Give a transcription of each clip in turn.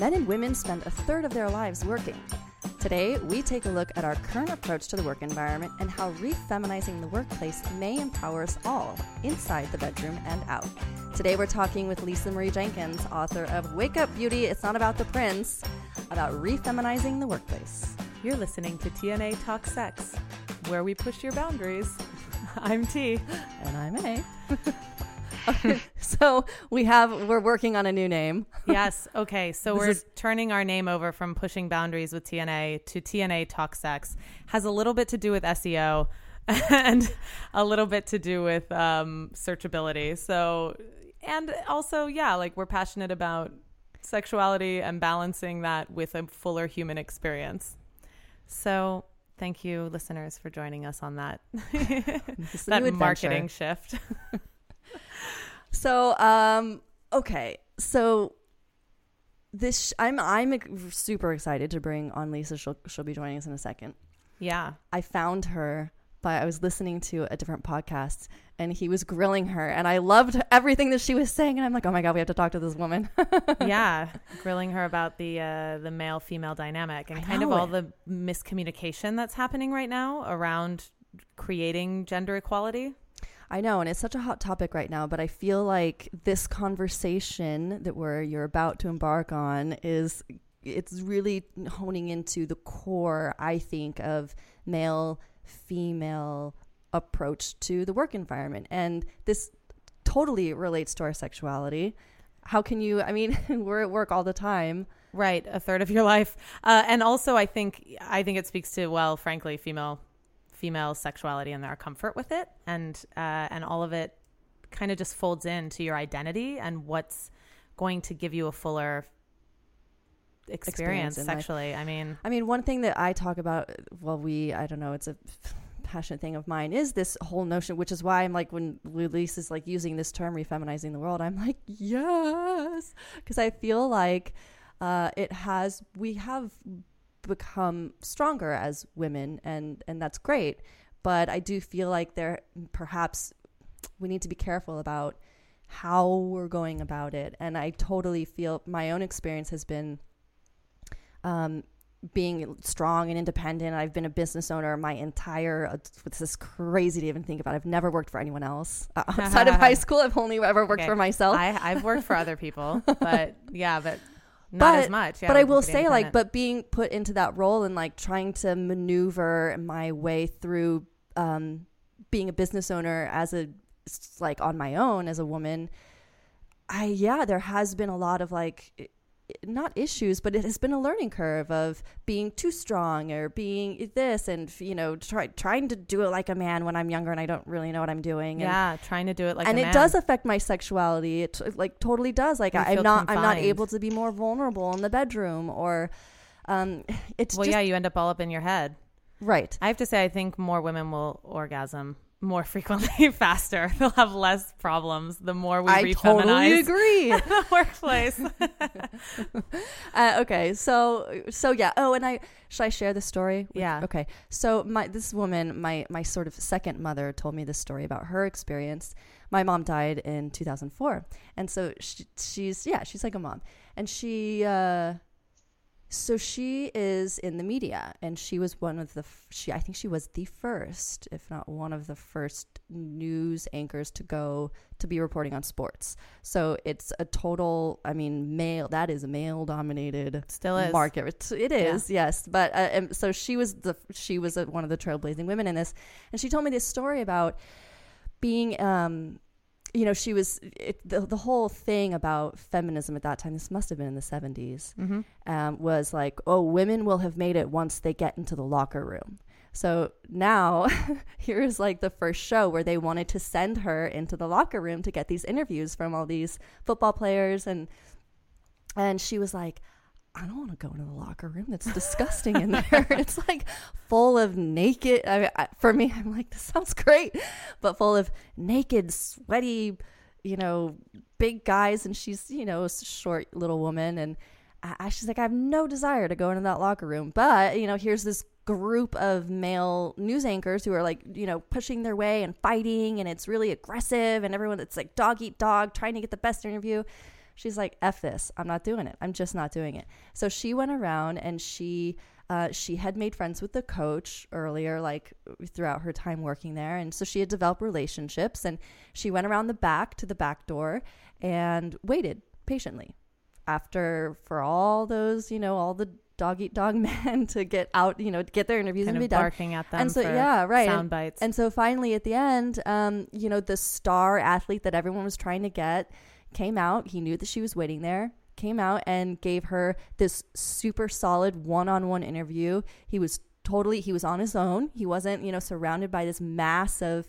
Men and women spend a third of their lives working. Today, we take a look at our current approach to the work environment and how refeminizing the workplace may empower us all, inside the bedroom and out. Today, we're talking with Lisa Marie Jenkins, author of Wake Up Beauty, It's Not About the Prince, about refeminizing the workplace. You're listening to T&A Talk Sex, where we push your boundaries. I'm T. And I'm A. So we have we're working on a new name. yes. Okay. So we're is- turning our name over from pushing boundaries with T&A to T&A Talk Sex. Has a little bit to do with SEO and a little bit to do with um, searchability. So, and also, yeah, like we're passionate about sexuality and balancing that with a fuller human experience. So, thank you, listeners, for joining us on that that marketing shift. So, um, okay, so this sh- I'm I'm super excited to bring on Lisa. She'll she'll be joining us in a second. yeah. I found her by I was listening to a different podcast and he was grilling her and I loved everything that she was saying and I'm like, oh my god, we have to talk to this woman. yeah, grilling her about the uh, the male female dynamic and kind of all the miscommunication that's happening right now around creating gender equality. I know, and it's such a hot topic right now, but I feel like this conversation that we're you're about to embark on is it's really honing into the core, I think, of male female approach to the work environment. And this totally relates to our sexuality. How can you I mean, we're at work all the time. Right, a third of your life, uh, and also I think I think it speaks to well, frankly, female female sexuality and our comfort with it, and uh, and all of it kind of just folds into your identity and what's going to give you a fuller experience, Experience in life. sexually. I mean, I mean, one thing that I talk about, well, we, I don't know, it's a passionate thing of mine, is this whole notion, which is why I'm like, when Lisa is like using this term, refeminizing the world, I'm like, yes. Because I feel like uh, it has, we have become stronger as women, and, and that's great. But I do feel like there, perhaps, we need to be careful about how we're going about it. And I totally feel my own experience has been um, being strong and independent. I've been a business owner my entire. uh, This is crazy to even think about. I've never worked for anyone else uh, outside of high school. I've only ever worked Okay. for myself. I, I've worked for other people, but yeah, but not but, as much. Yeah, but I will say, like, but being put into that role and like trying to maneuver my way through um, being a business owner as a like on my own as a woman, I yeah, there has been a lot of like not issues, but it has been a learning curve of being too strong or being this and you know try, trying to do it like a man when I'm younger and I don't really know what I'm doing. and- yeah, trying to do it like and it man. does affect my sexuality. It t- like totally does. Like You I, I'm feel not I'm not able to be more vulnerable in the bedroom or um it's Well, just yeah, you end up all up in your head. right. I have to say, I think more women will orgasm more frequently, faster. They'll have less problems the more we I refeminize totally agree. In the workplace. uh, okay, so so yeah. Oh, and I should I share this story? with- Yeah. Okay. So my this woman, my my sort of second mother, told me this story about her experience. My mom died in 2004, and so she, she's yeah, she's like a mom, and she. Uh, so she is in the media, and she was one of the f- she. I think she was the first, if not one of the first, news anchors to go to be reporting on sports. So it's a total. I mean, male. That is a male dominated Still is. market. It's- It is, yes. But uh, so she was the she was a, one of the trailblazing women in this, and she told me this story about being. Um, you know, she was it, the the whole thing about feminism at that time. This must have been in the 70s Mm-hmm. um, was like, oh, women will have made it once they get into the locker room. So now here's like the first show where they wanted to send her into the locker room to get these interviews from all these football players and and she was like I don't want to go into the locker room. That's disgusting in there. it's like full of naked. I mean, I, for me, I'm like, this sounds great, but full of naked, sweaty, you know, big guys. And she's, you know, a short little woman. And I, she's like, I have no desire to go into that locker room. But, you know, here's this group of male news anchors who are like, you know, pushing their way and fighting. And it's really aggressive. And everyone, that's like dog eat dog, trying to get the best interview. She's like, F this. I'm not doing it. I'm just not doing it. So she went around and she uh, she had made friends with the coach earlier, like throughout her time working there. And so she had developed relationships and she went around the back to the back door and waited patiently after for all those, you know, all the dog eat dog men to get out, you know, to get their interviews kind and be done. barking at them. And so, yeah, right. Sound and, bites. and so finally at the end, um, you know, the star athlete that everyone was trying to get came out. He knew that she was waiting there, came out and gave her this super solid one on one interview. He was totally, he was on his own. He wasn't, you know, surrounded by this mass of,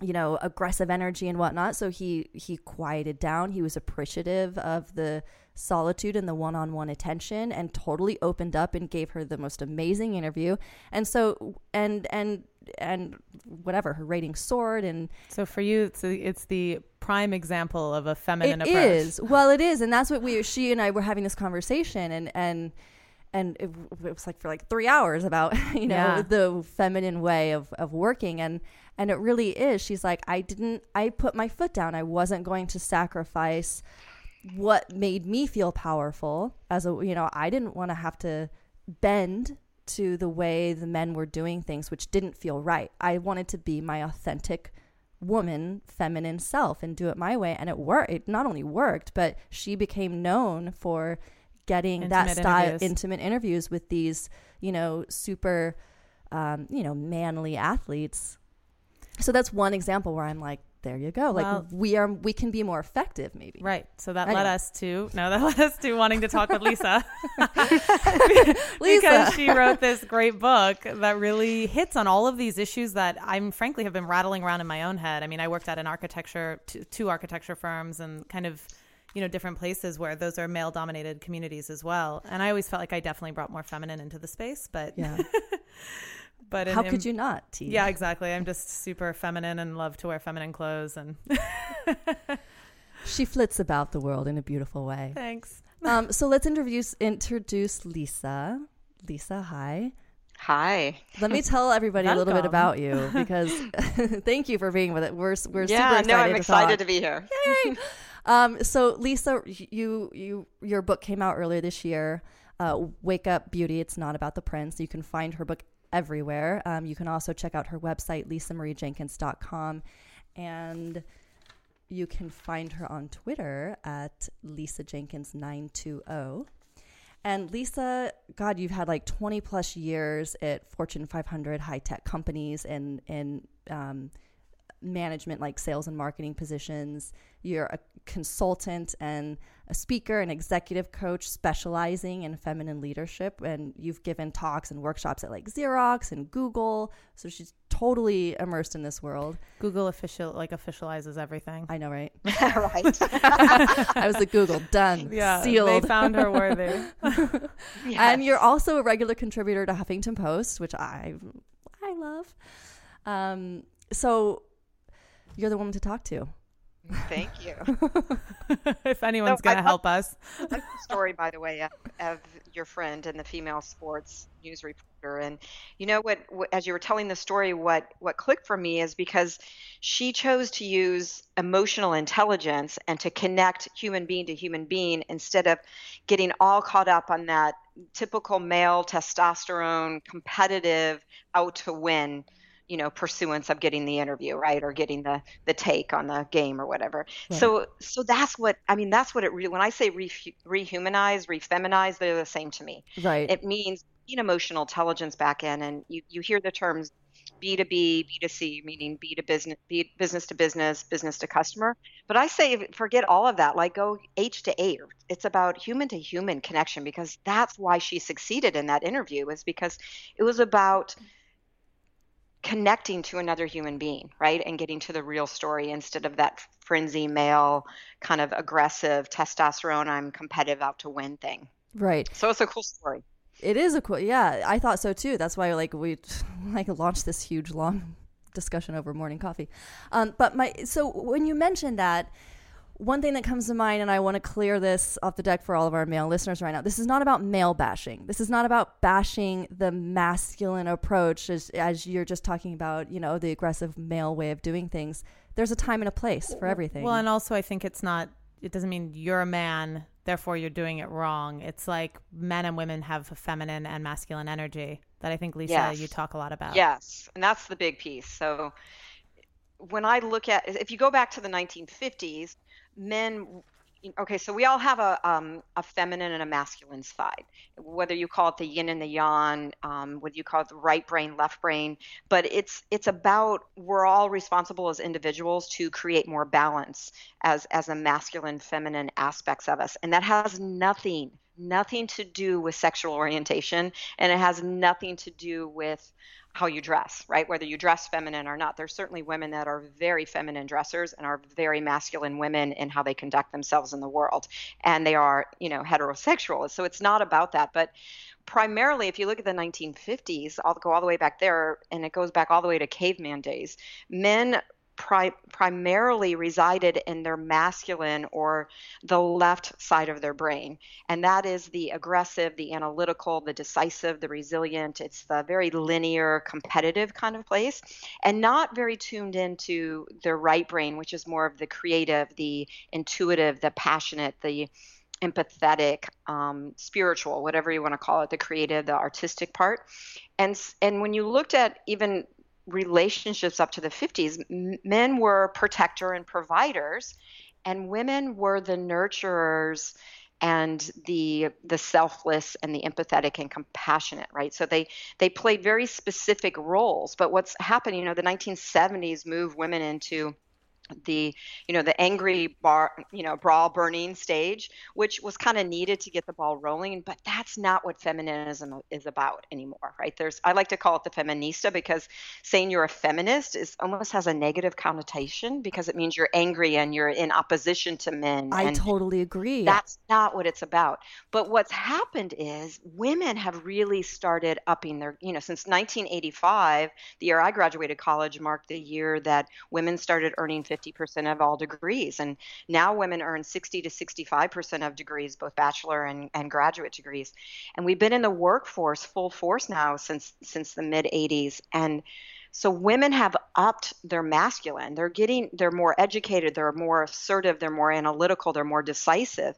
you know, aggressive energy and whatnot. So he, he quieted down. He was appreciative of the solitude and the one on one attention and totally opened up and gave her the most amazing interview. And so, and, and, and whatever her rating soared and so for you it's the, it's the prime example of a feminine it approach is. well it is and that's what we she and i were having this conversation and and and it, it was like for like three hours about you know Yeah. the feminine way of of working and and it really is she's like i didn't i put my foot down i wasn't going to sacrifice what made me feel powerful as a you know i didn't want to have to bend to the way the men were doing things which didn't feel right i wanted to be my authentic woman feminine self and do it my way and it worked it not only worked but she became known for getting that style interviews. intimate interviews with these you know super um, you know manly athletes so that's one example where i'm like there you go like Well- we are we can be more effective maybe Right. So that Anyway. led us to no, that led us to wanting to talk with Lisa. Lisa. because she wrote this great book that really hits on all of these issues that I'm frankly have been rattling around in my own head. I mean, I worked at an architecture, two, two architecture firms, and kind of you know different places where those are male dominated communities as well. And I always felt like I definitely brought more feminine into the space, but yeah but how him- could you not T? Yeah, exactly. I'm just super feminine and love to wear feminine clothes and she flits about the world in a beautiful way thanks. um, so let's introduce introduce lisa lisa hi Hi. let me tell everybody a little bit about you because thank you for being with it we're, we're super yeah, excited no, I'm to excited talk. to be here. Um, so Lisa, you you your book came out earlier this year. Uh, Wake Up Beauty. It's not about the prince. You can find her book everywhere. Um, you can also check out her website, lisamariejenkins.com, and you can find her on Twitter at Lisa Jenkins nine two zero. And Lisa, God, you've had like 20 plus years at Fortune 500 high tech companies and and um, management, like sales and marketing positions. You're a consultant and a speaker and executive coach specializing in feminine leadership. And you've given talks and workshops at like Xerox and Google. So she's totally immersed in this world. Google official like officializes everything. I know, right? right. I was at Google, done, yeah, sealed. they found her worthy. And you're also a regular contributor to Huffington Post, which I I love. Um, so you're the woman to talk to. Thank you. if anyone's So going to help us. Like the story, by the way, of, of your friend and the female sports news reporter. And you know what, what? As you were telling the story, what what clicked for me is because she chose to use emotional intelligence and to connect human being to human being instead of getting all caught up on that typical male testosterone competitive out to win you know pursuance of getting the interview right or getting the the take on the game or whatever. So so that's what i mean that's what it really when i say re- rehumanize refeminize they're the same to me. Right. it means being emotional intelligence back in and you you hear the terms b2b b2c meaning b to business b, business to business business to customer. But i say forget all of that like go h to a. It's about human to human connection because that's why she succeeded in that interview is because it was about connecting to another human being, right? And getting to the real story instead of that frenzy male kind of aggressive testosterone, I'm competitive out to win thing. Right. So it's a cool story. It is a cool. Yeah, I thought so too. That's why like we like launched this huge long discussion over morning coffee. Um, but my so when you mentioned that one thing that comes to mind, and I want to clear this off the deck for all of our male listeners right now. This is not about male bashing. This is not about bashing the masculine approach, as, as you're just talking about, you know, the aggressive male way of doing things. There's a time and a place for everything. Well, and also I think it's not. It doesn't mean you're a man, therefore you're doing it wrong. It's like men and women have a feminine and masculine energy that I think Lisa Yes. you talk a lot about. Yes, and that's the big piece. So when I look at, if you go back to the 1950s, men. Okay, so we all have a um, a feminine and a masculine side. Whether you call it the yin and the yang, um, whether you call it the right brain, left brain, but it's it's about we're all responsible as individuals to create more balance as as a masculine, feminine aspects of us, and that has nothing nothing to do with sexual orientation, and it has nothing to do with how you dress, right? Whether you dress feminine or not. There's certainly women that are very feminine dressers and are very masculine women in how they conduct themselves in the world. And they are, you know, heterosexual. So it's not about that. But primarily, if you look at the 1950s, I'll go all the way back there, and it goes back all the way to caveman days, men pri- primarily resided in their masculine or the left side of their brain. And that is the aggressive, the analytical, the decisive, the resilient. It's the very linear, competitive kind of place, and not very tuned into their right brain, which is more of the creative, the intuitive, the passionate, the empathetic, um, spiritual, whatever you want to call it, the creative, the artistic part. And and when you looked at even relationships up to the 50s, m- men were protector and providers, and women were the nurturers and the the selfless and the empathetic and compassionate right? So they they played very specific roles. But what's happened you know the 1970s moved women into the you know the angry bar you know brawl burning stage which was kind of needed to get the ball rolling but that's not what feminism is about anymore right there's i like to call it the feminista because saying you're a feminist is almost has a negative connotation because it means you're angry and you're in opposition to men I totally agree. that's not what it's about. But what's happened is women have really started upping their, you know, since 1985, the year I graduated college marked the year that women started earning 50% of all degrees. And now women earn 60 to 65% of degrees, both bachelor and, and graduate degrees. And we've been in the workforce full force now since since the mid 80s. And so women have upped their masculine. They're getting they're more educated, they're more assertive, they're more analytical, they're more decisive.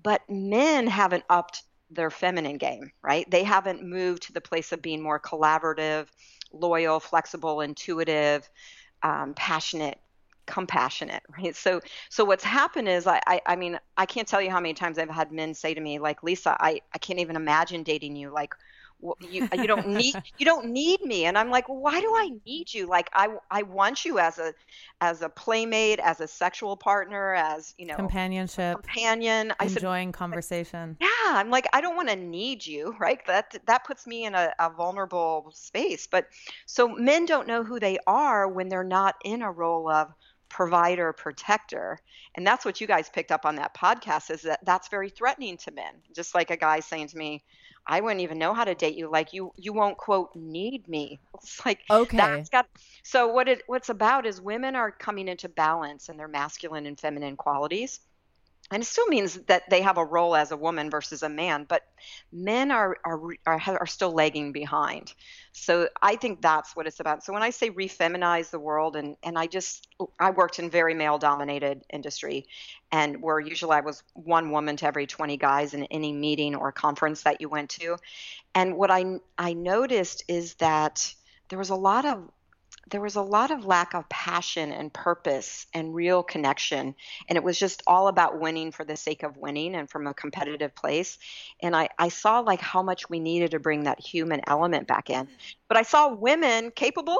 But men haven't upped their feminine game, right? They haven't moved to the place of being more collaborative, loyal, flexible, intuitive, um, passionate, compassionate, right? So so what's happened is I, I I mean, I can't tell you how many times I've had men say to me, like, Lisa, I, I can't even imagine dating you. Like well, you you don't need you don't need me and i'm like well, why do i need you like i i want you as a as a playmate as a sexual partner as you know Companionship, companion i said enjoying conversation. yeah i'm like i don't want to need you right that that puts me in a, a vulnerable space but so men don't know who they are when they're not in a role of provider protector. And that's what you guys picked up on that podcast is that that's very threatening to men. Just like a guy saying to me i wouldn't even know how to date you. Like you you won't quote need me. It's like Okay. that's got so what it what's about is women are coming into balance in their masculine and feminine qualities and it still means that they have a role as a woman versus a man but men are are are, are still lagging behind. So i think that's what it's about. So when i say refeminize the world and and i just i worked in very male dominated industry and where usually i was one woman to every 20 guys in any meeting or conference that you went to. And what i i noticed is that there was a lot of there was a lot of lack of passion and purpose and real connection. And it was just all about winning for the sake of winning and from a competitive place. And i, I saw like how much we needed to bring that human element back in. But i saw women capable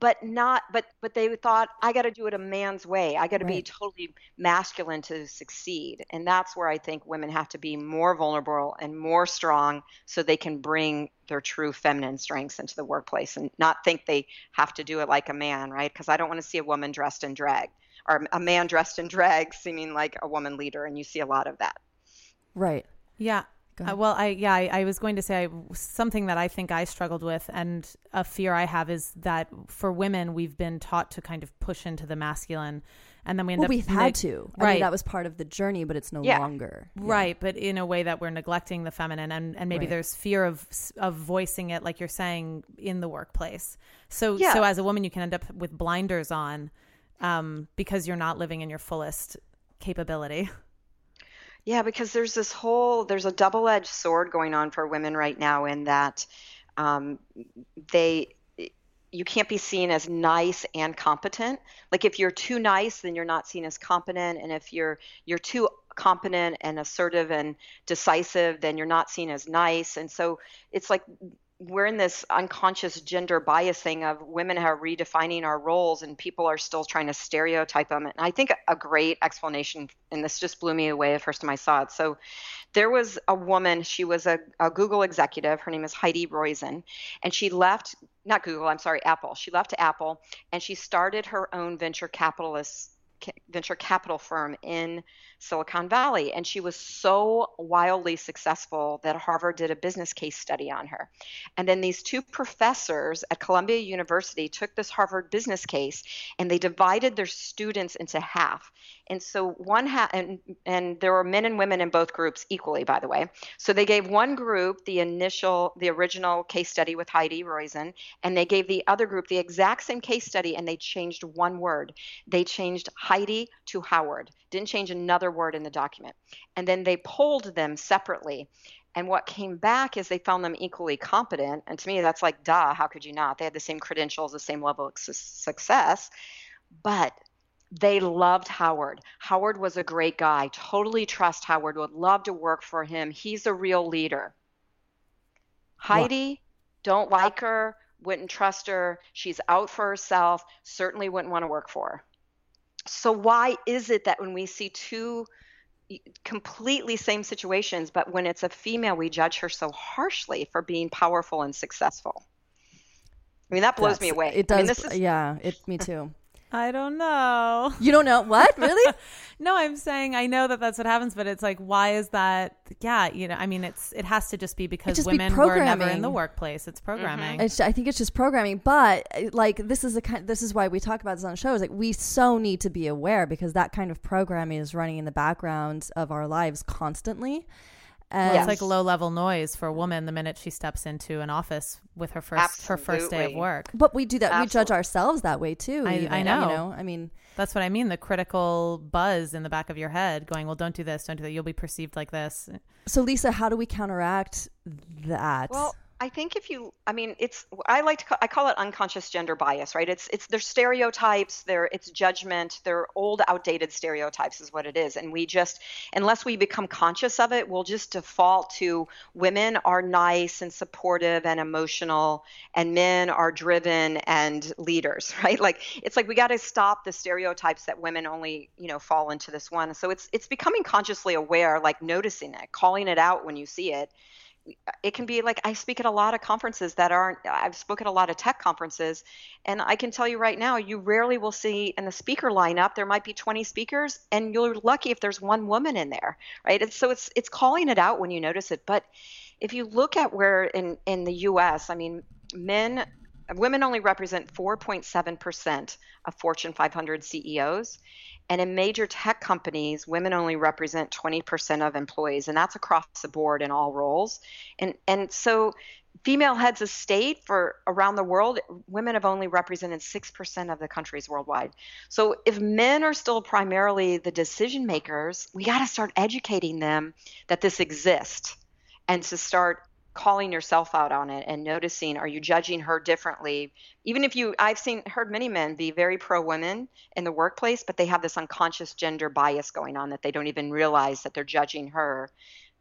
but not but but they thought i got to do it a man's way. I got to be totally masculine to succeed. And that's where i think women have to be more vulnerable and more strong so they can bring their true feminine strengths into the workplace and not think they have to do it like a man right? Because i don't want to see a woman dressed in drag or a man dressed in drag seeming like a woman leader and you see a lot of that. Right. Yeah. Uh, well, I yeah, I, I was going to say I, something that I think I struggled with, and a fear I have is that for women, we've been taught to kind of push into the masculine, and then we end Well, up we've neg- had to. I right, mean, that was part of the journey, but it's no Yeah. longer. Yeah. right, but in a way that we're neglecting the feminine, and and maybe Right. there's fear of of voicing it, like you're saying, in the workplace. So Yeah. so as a woman, you can end up with blinders on, um, because you're not living in your fullest capability. Yeah, because there's this whole there's a double-edged sword going on for women right now in that um, they you can't be seen as nice and competent. Like if you're too nice, then you're not seen as competent, and if you're you're too competent and assertive and decisive, then you're not seen as nice. And so it's like we're in this unconscious gender bias thing of women are redefining our roles and people are still trying to stereotype them. And I think a great explanation, and this just blew me away the first time I saw it. So there was a woman, she was a, a Google executive. Her name is Heidi Roizen. And she left, not Google, I'm sorry, Apple. She left Apple and she started her own venture capitalist venture capital firm in Silicon Valley. And she was so wildly successful that Harvard did a business case study on her. And then these two professors at Columbia University took this Harvard business case and they divided their students into half. And so one half, and, and there were men and women in both groups equally, by the way. So they gave one group the initial, the original case study with Heidi Roizen, and they gave the other group the exact same case study and they changed one word. They changed Heidi to Howard, didn't change another word in the document. And then they polled them separately. And what came back is they found them equally competent. And to me, that's like, duh, how could you not? They had the same credentials, the same level of su- success. But they loved Howard. Howard was a great guy. Totally trust Howard. Would love to work for him. He's a real leader. Heidi, don't like her, wouldn't trust her. She's out for herself, certainly wouldn't want to work for her. So, why is it that when we see two completely same situations, but when it's a female, we judge her so harshly for being powerful and successful? I mean, that blows me away. It I mean, does. this is, yeah, it. Me too. I don't know. You don't know what really? No, I'm saying I know that that's what happens, but it's like, why is that? Yeah, you know, I mean, it's it has to just be because just be women were never in the workplace. It's programming. It's, I think it's just programming, but uh, like this is the kind. This is why we talk about this on the show. Is like we so need to be aware because that kind of programming is running in the background of our lives constantly. And It's like low level noise for a woman the minute she steps into an office with her first her first day of work. But we do that. We judge ourselves that way too. I- even, I You know. know. I mean, That's what I mean. The critical buzz in the back of your head going, well, don't do this, don't do that. You'll be perceived like this. so Lisa, how do we counteract that? Well, I think if you, I mean, it's I like to call, I call it unconscious gender bias, right? It's it's there's stereotypes, there it's judgment, they're old, outdated stereotypes is what it is, and we just unless we become conscious of it, we'll just default to women are nice and supportive and emotional, and men are driven and leaders, right? Like it's like we got to stop the stereotypes that women only you know fall into this one. So it's it's becoming consciously aware, like noticing it, calling it out when you see it it can be like I speak at a lot of conferences that aren't I've spoken at a lot of tech conferences and I can tell you right now you rarely will see in the speaker lineup there might be 20 speakers and you're lucky if there's one woman in there right? It's, so it's it's calling it out when you notice it but if you look at where in in the US I mean men women only represent 4.7% of Fortune 500 CEOs and in major tech companies, women only represent 20% of employees, and that's across the board in all roles. And and so female heads of state for around the world, women have only represented 6% of the countries worldwide. So if men are still primarily the decision makers, we got to start educating them that this exists and to start calling yourself out on it and noticing are you judging her differently even if you i've seen heard many men be very pro women in the workplace but they have this unconscious gender bias going on that they don't even realize that they're judging her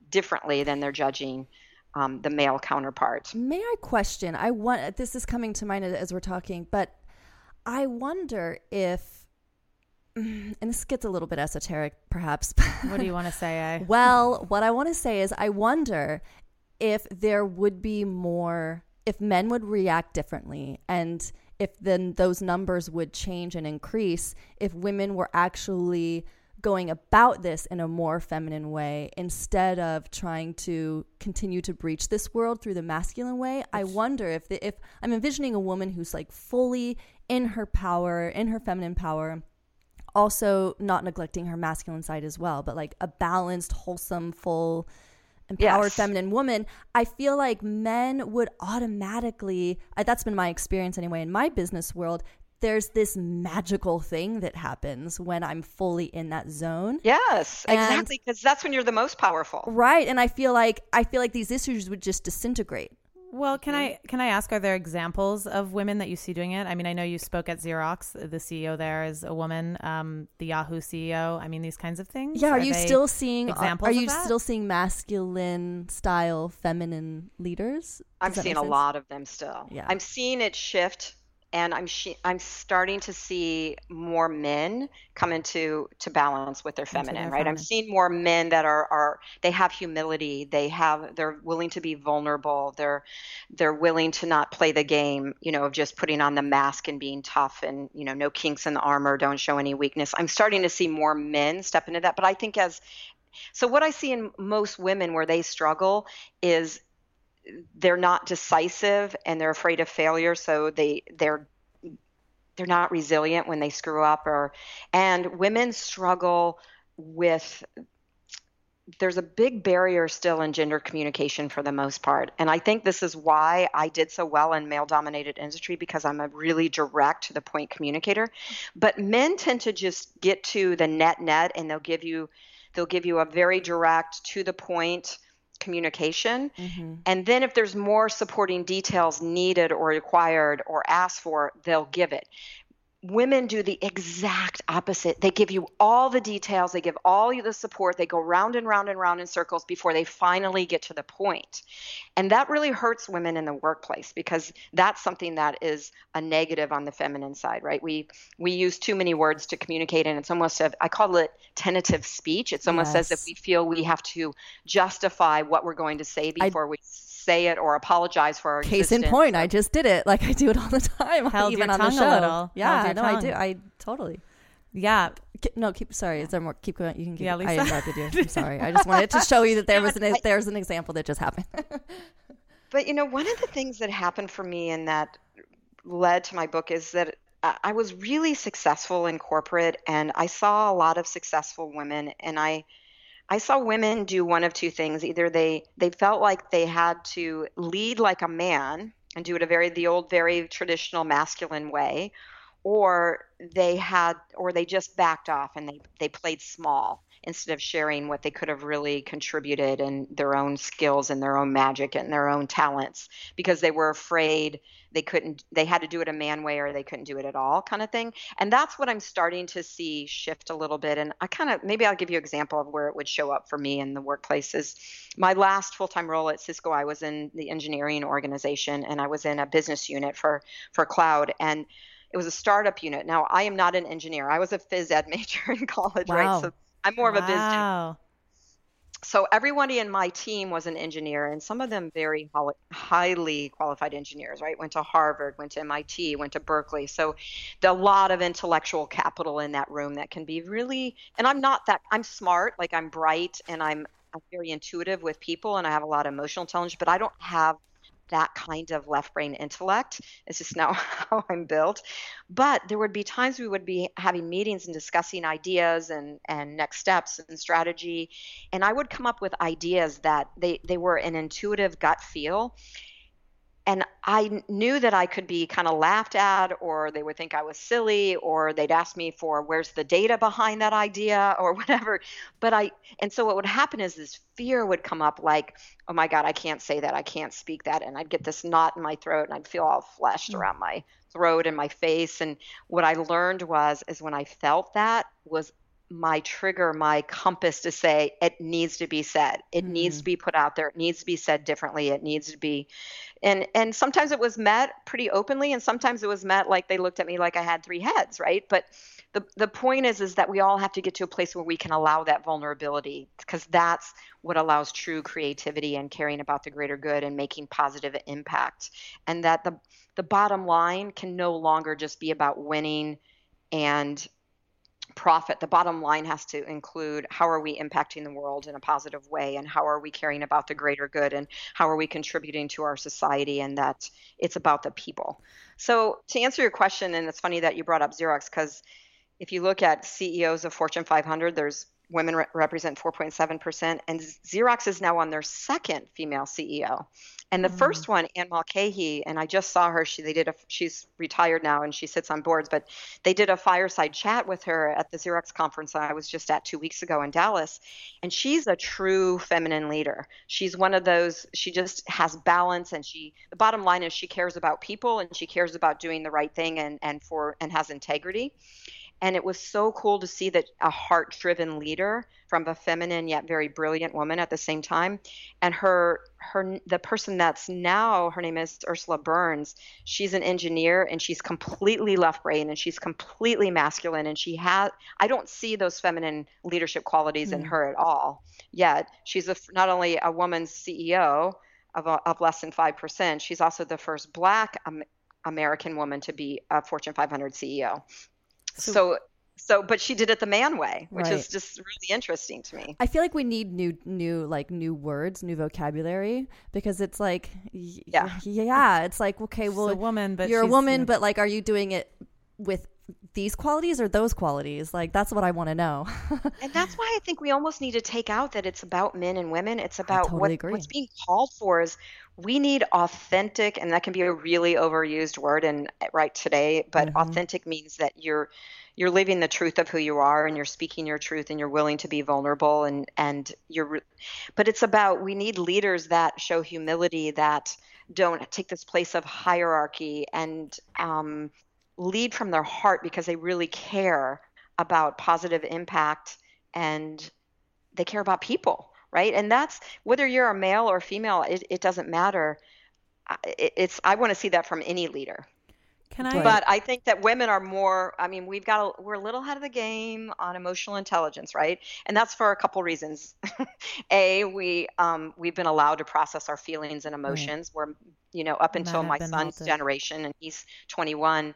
differently than they're judging um, the male counterpart May I question? I want this is coming to mind as we're talking, but I wonder if, and this gets a little bit esoteric, perhaps. What do you want to say? I well, what I want to say is, I wonder if there would be more, if men would react differently, and if then those numbers would change and increase if women were actually going about this in a more feminine way instead of trying to continue to breach this world through the masculine way. I wonder if the, if I'm envisioning a woman who's like fully in her power, in her feminine power, also not neglecting her masculine side as well, but like a balanced, wholesome, full empowered Yes. feminine woman, I feel like men would automatically, uh, that's been my experience anyway in my business world. There's this magical thing that happens when I'm fully in that zone. Yes, And- exactly, because that's when you're the most powerful. Right. And I feel like I feel like these issues would just disintegrate. Well, can I can I ask? Are there examples of women that you see doing it? I mean, I know you spoke at Xerox. The CEO there is a woman. Um, the Yahoo CEO. I mean, these kinds of things. Yeah, are, you still seeing examples? Are of you that? still seeing masculine style feminine leaders? Does I'm that seeing a lot of them still. Yeah. I'm seeing it shift, and I'm she- I'm starting to see more men come into to balance with their feminine. their right, I'm seeing more men that are are they have humility. They have they're willing to be vulnerable. They're they're willing to not play the game. You know, of just putting on the mask and being tough and you know no kinks in the armor. Don't show any weakness. I'm starting to see more men step into that. But I think as so what I see in most women where they struggle is they're not decisive and they're afraid of failure so they they're they're not resilient when they screw up or and women struggle with there's a big barrier still in gender communication for the most part. And i think this is why i did so well in male dominated industry because i'm a really direct to the point communicator. But men tend to just get to the net net and they'll give you they'll give you a very direct to the point communication Mm-hmm. and then if there's more supporting details needed or required or asked for, they'll give it. Women do the exact opposite. They give you all the details, they give all you the support, they go round and round and round in circles before they finally get to the point. And that really hurts women in the workplace because that's something that is a negative on the feminine side, right? We we use too many words to communicate and it's almost a, I call it tentative speech. It's almost as if we feel we have to justify what we're going to say I- before we say it or apologize for our Case in point, I just did it. Like I do it all the time, Held even your on the tongue a show. little. Yeah, Held your no, I do. I totally. Yeah, No, keep. Sorry, is there more? Keep going. You can keep. Yeah, I interrupted you. I'm sorry. I just wanted to show you that there was an there's an example that just happened. But you know, one of the things that happened for me and that led to my book is that I I was really successful in corporate and I saw a lot of successful women and I I saw women do one of two things. Either they they felt like they had to lead like a man and do it a very the old very traditional masculine way or they had or they just backed off and they they played small instead of sharing what they could have really contributed and their own skills and their own magic and their own talents because they were afraid they couldn't they had to do it a man way or they couldn't do it at all kind of thing. And that's what i'm starting to see shift a little bit. And i kind of maybe i'll give you an example of where it would show up for me in the workplace is my last full-time role at cisco i was in the engineering organization and i was in a business unit for for cloud and it was a startup unit. Now i am not an engineer. I was a phys ed major in college Wow. right so i'm more of a biz gen. So everybody in my team was an engineer and some of them very highly qualified engineers right? Went to harvard went to mit went to berkeley. So a lot of intellectual capital in that room that can be really and i'm not that i'm smart like i'm bright and i'm, I'm very intuitive with people and i have a lot of emotional intelligence but i don't have that kind of left brain intellect. It's just not how I'm built. But there would be times we would be having meetings and discussing ideas and, and next steps and strategy. And I would come up with ideas that they, they were an intuitive gut feel. And I knew that I could be kind of laughed at, or they would think I was silly, or they'd ask me for where's the data behind that idea, or whatever. But I, and so what would happen is this fear would come up like, oh my God, I can't say that. I can't speak that. And I'd get this knot in my throat and I'd feel all fleshed mm. around my throat and my face. And what I learned was, is when I felt that was my trigger, my compass to say it needs to be said. It mm-hmm. needs to be put out there. It needs to be said differently. It needs to be and and sometimes it was met pretty openly and sometimes it was met like they looked at me like I had three heads, right? But the the point is is that we all have to get to a place where we can allow that vulnerability because that's what allows true creativity and caring about the greater good and making positive impact. And that the the bottom line can no longer just be about winning and profit the bottom line has to include how are we impacting the world in a positive way and how are we caring about the greater good and how are we contributing to our society and that it's about the people. So to answer your question and it's funny that you brought up xerox because if you look at ceos of fortune 500 there's women re- represent 4.7% and xerox is now on their second female ceo and the mm. first one, Anne Mulcahy, and I just saw her. She they did a she's retired now and she sits on boards, but they did a fireside chat with her at the Xerox conference I was just at two weeks ago in Dallas. And she's a true feminine leader. She's one of those. She just has balance, and she. The bottom line is she cares about people and she cares about doing the right thing and and for and has integrity. And it was so cool to see that a heart driven leader from a feminine yet very brilliant woman at the same time. And her her the person that's now her name is Ursula Burns. She's an engineer and she's completely left brain and she's completely masculine and she has I don't see those feminine leadership qualities mm. in hmm. her at all. Yet she's a, not only a woman CEO of, a, of less than 5%, she's also the first black American woman to be a Fortune 500 CEO. So, so, so but she did it the man way, which right. is just really interesting to me. I feel like we need new, new, like new words, new vocabulary, because it's like, yeah, yeah, it's like okay, well, a woman, but you're a woman, but like, are you doing it with these qualities or those qualities? Like that's what i want to know. And that's why i think we almost need to take out that it's about men and women. It's about totally what, what's being called for is we need authentic and that can be a really overused word and right today but mm-hmm. authentic means that you're you're living the truth of who you are and you're speaking your truth and you're willing to be vulnerable and and you're but it's about we need leaders that show humility that don't take this place of hierarchy and um, lead from their heart because they really care about positive impact and they care about people right? And that's whether you're a male or female, it, it doesn't matter. It, it's I want to see that from any leader. Can I? But I think that women are more. I mean, we've got a, we're a little ahead of the game on emotional intelligence, right? And that's for a couple reasons. a, we um, we've been allowed to process our feelings and emotions. Right. Where you know, up until my son's generation, and he's 21,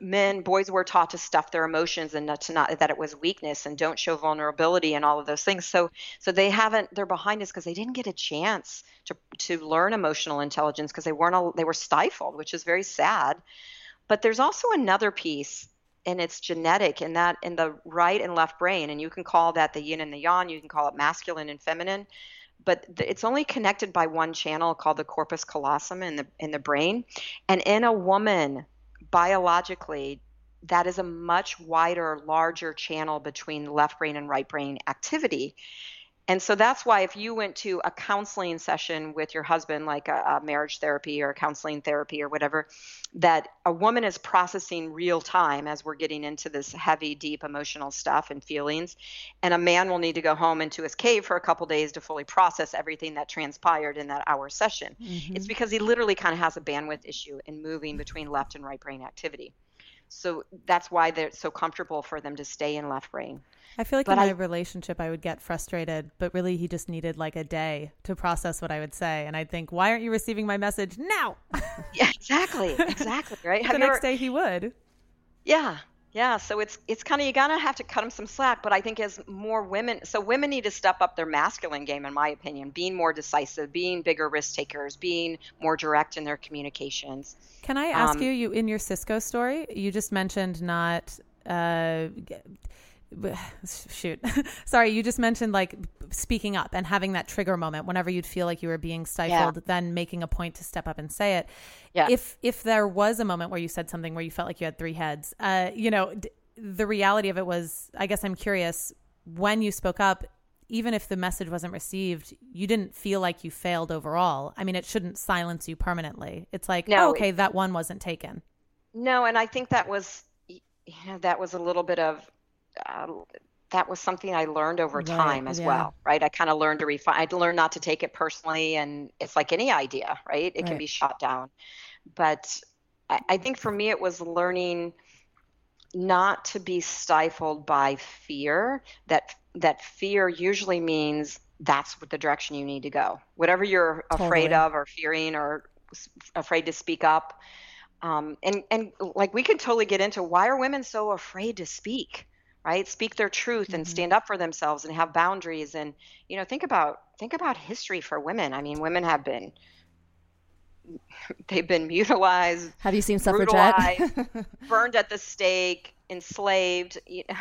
men, boys were taught to stuff their emotions and not to not that it was weakness and don't show vulnerability and all of those things. So, so they haven't. They're behind us because they didn't get a chance to to learn emotional intelligence because they weren't. all They were stifled, which is very sad. But there's also another piece and it's genetic in that in the right and left brain and you can call that the yin and the yang you can call it masculine and feminine but it's only connected by one channel called the corpus callosum in the in the brain and in a woman biologically that is a much wider larger channel between left brain and right brain activity and so that's why if you went to a counseling session with your husband, like a, a, marriage therapy or counseling therapy or whatever, that a woman is processing real time as we're getting into this heavy, deep emotional stuff and feelings. And a man will need to go home into his cave for a couple days to fully process everything that transpired in that hour session. Mm-hmm. It's because he literally kind of has a bandwidth issue in moving between left and right brain activity. So that's why they're so comfortable for them to stay in left brain. I feel like but in my I, relationship, I would get frustrated, but really, he just needed like a day to process what I would say, and I'd think, "Why aren't you receiving my message now?" yeah, exactly, exactly, right. the next ever, day, he would. Yeah, yeah. So it's it's kind of you gotta have to cut them some slack, but I think as more women, so women need to step up their masculine game, in my opinion, being more decisive, being bigger risk takers, being more direct in their communications. Can I ask um, you, you in your Cisco story, you just mentioned not. Uh, shoot. Sorry you just mentioned like speaking up and having that trigger moment whenever you'd feel like you were being stifled yeah. then making a point to step up and say it. Yeah. if if there was a moment where you said something where you felt like you had three heads uh, you know d- the reality of it was i guess i'm curious when you spoke up even if the message wasn't received you didn't feel like you failed overall. I mean it shouldn't silence you permanently. It's like no, oh, okay that one wasn't taken. No and i think that was you know that was a little bit of uh, that was something I learned over Right, time as yeah. well, right? I kind of learned to refine. I learned not to take it personally, and it's like any idea, right? It can be shot down. But I, I think for me, it was learning not to be stifled by fear. That that fear usually means that's what the direction you need to go. Whatever you're afraid of, or fearing, or afraid to speak up. Um, and and like we can totally get into why are women so afraid to speak right speak their truth and Mhm. stand up for themselves and have boundaries and you know think about think about history for women i mean women have been they've been mutilized Have you seen Suffragette? burned at the stake enslaved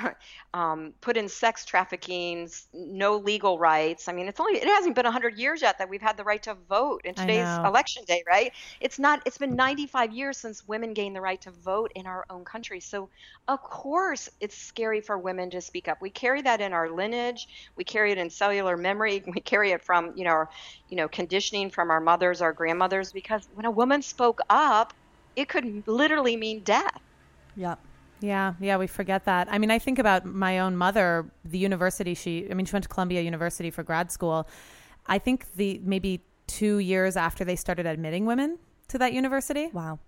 um, put in sex trafficking s- no legal rights. I mean it's only it hasn't been 100 years yet that we've had the right to vote in today's election day right? It's not it's been 95 years since women gained the right to vote in our own country. So of course it's scary for women to speak up. We carry that in our lineage. We carry it in cellular memory. We carry it from you know our, you know conditioning from our mothers our grandmothers because when a woman spoke up it could literally mean death. Yeah. Yeah, yeah, we forget that. I mean, I think about my own mother, the university she I mean, she went to Columbia University for grad school. I think the maybe 2 years after they started admitting women to that university, Wow.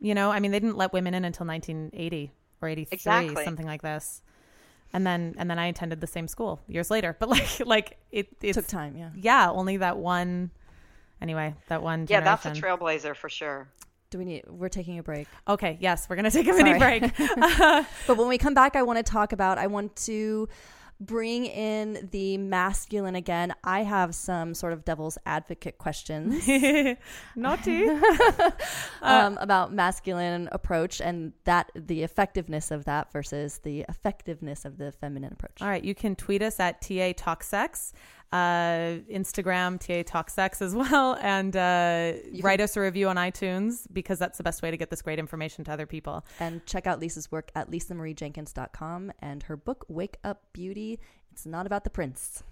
you know, I mean, they didn't let women in until 1980 or 83, Exactly. something like this. And then and then I attended the same school years later. But like like it Took time, yeah. Yeah, only that one anyway, that one yeah that's a trailblazer for sure Do we need we're taking a break. Okay, yes, we're going to take a mini Sorry. break. But when we come back, I want to talk about, I want to bring in the masculine again. I have some sort of devil's advocate questions Naughty. um, about masculine approach and that the effectiveness of that versus the effectiveness of the feminine approach. All right, you can tweet us at TA Talk Sex, uh, Instagram TA Talk Sex as well, and uh, write us a review on iTunes because that's the best way to get this great information to other people. And check out Lisa's work at lisamariejenkins.com and her book, Wake Up Beauty. It's not about the prince.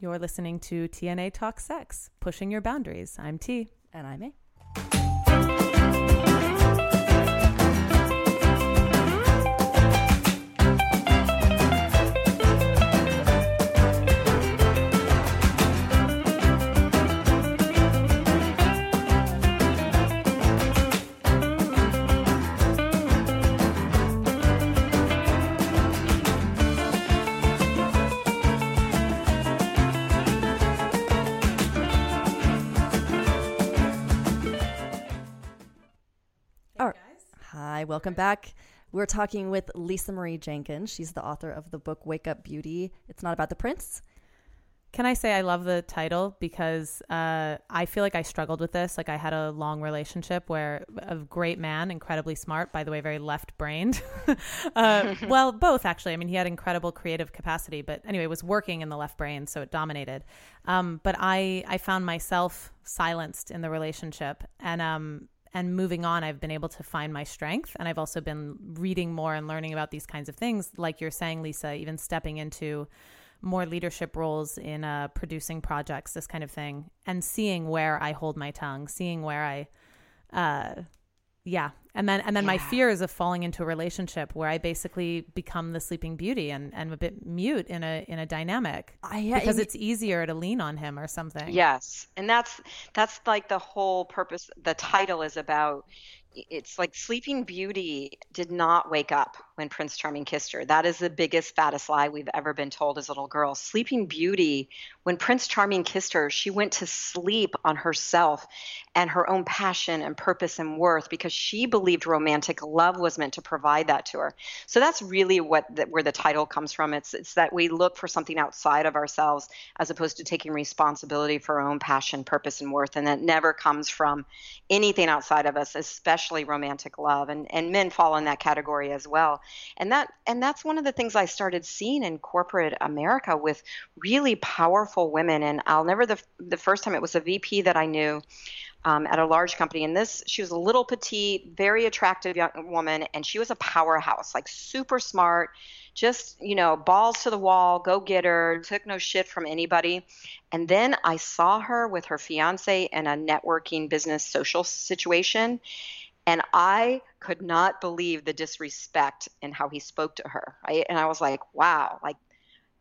You're listening to T&A Talk Sex, pushing your boundaries. I'm T. And I may. Hi, welcome back. We're talking with Lisa Marie Jenkins. She's the author of the book Wake Up Beauty. It's not about the prince. Can I say I love the title because uh, I feel like I struggled with this. Like I had a long relationship where a great man, incredibly smart, by the way, very left brained. uh, well, both actually. I mean, he had incredible creative capacity, but anyway, was working in the left brain, so it dominated. Um, but I, I found myself silenced in the relationship, and um, and moving on, I've been able to find my strength, and I've also been reading more and learning about these kinds of things, like you're saying, Lisa. Even stepping into more leadership roles in uh, producing projects, this kind of thing, and seeing where I hold my tongue, seeing where I, uh, yeah, and then and then my fears of falling into a relationship where I basically become the sleeping beauty and and a bit mute in a in a dynamic I, yeah, because it's easier to lean on him or something. Yes, and that's that's like the whole purpose. The title is about. It's like Sleeping Beauty did not wake up when Prince Charming kissed her. That is the biggest, fattest lie we've ever been told as little girls. Sleeping Beauty, when Prince Charming kissed her, she went to sleep on herself and her own passion and purpose and worth because she believed romantic love was meant to provide that to her. So that's really what the, where the title comes from. It's it's that we look for something outside of ourselves as opposed to taking responsibility for our own passion, purpose, and worth, and that never comes from anything outside of us, especially romantic love. And and men fall in that category as well. And that and that's one of the things I started seeing in corporate America with really powerful women. And I'll never the the first time it was a VP that I knew um, at a large company. And this, she was a little petite, very attractive young woman, and she was a powerhouse, like super smart, just, you know, balls to the wall, go get her, took no shit from anybody. And then I saw her with her fiance in a networking business social situation. And I could not believe the disrespect in how he spoke to her. Right. And I was like, wow, like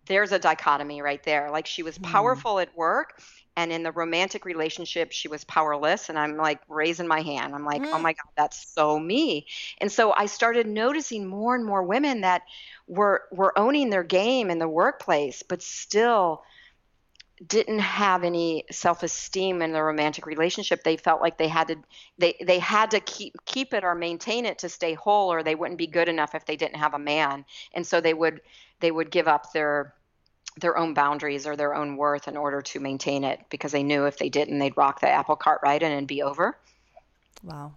there's a dichotomy right there. Like she was Hmm. powerful at work and in the romantic relationship she was powerless and I'm like raising my hand. I'm like, "Oh my god, that's so me." And so I started noticing more and more women that were were owning their game in the workplace but still didn't have any self-esteem in the romantic relationship they felt like they had to they they had to keep keep it or maintain it to stay whole or they wouldn't be good enough if they didn't have a man and so they would they would give up their their own boundaries or their own worth in order to maintain it because they knew if they didn't they'd rock the apple cart right and it'd be over Wow.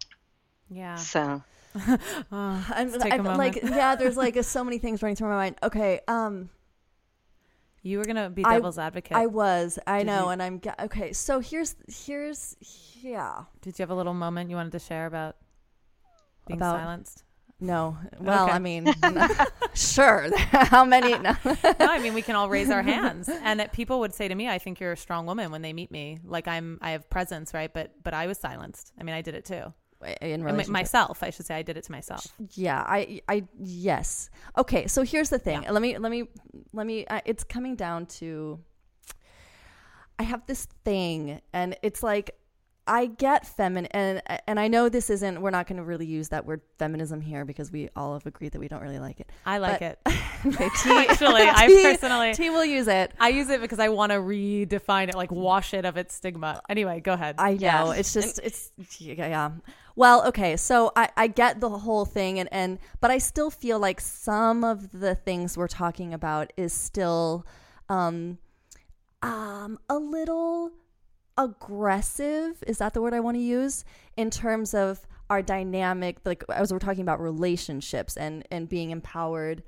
Yeah. so I'm, take a I'm like, yeah, there's like so many things running through my mind. Okay. Um, You were gonna be I- devil's advocate. I was, I Did know, you- and I'm, okay. So here's, here's, yeah. Did you have a little moment you wanted to share about being About- silenced? No. Well, Okay. I mean, sure. How many? No. no, I mean we can all raise our hands, and that people would say to me, "I think you're a strong woman" when they meet me. Like I'm, I have presence, right? But but I was silenced. I mean, I did it too. In And my- relationship. myself, I should say, I did it to myself. Yeah, I, I, yes. Okay, so here's the thing. Let me, let me, let me. Uh, it's coming down to. I have this thing, and it's like, I get feminine, and and I know this isn't. We're not going to really use that word feminism here because we all have agreed that we don't really like it. I like But- it. Okay, T, Actually, I T- personally- T will use it. I use it because I want to redefine it, like wash it of its stigma. Anyway, go ahead. I know. It's just it's yeah, yeah. Well, okay. So I I get the whole thing and and but I still feel like some of the things we're talking about is still um um a little aggressive. Is that the word I want to use? In terms of our dynamic like as we're talking about relationships and and being empowered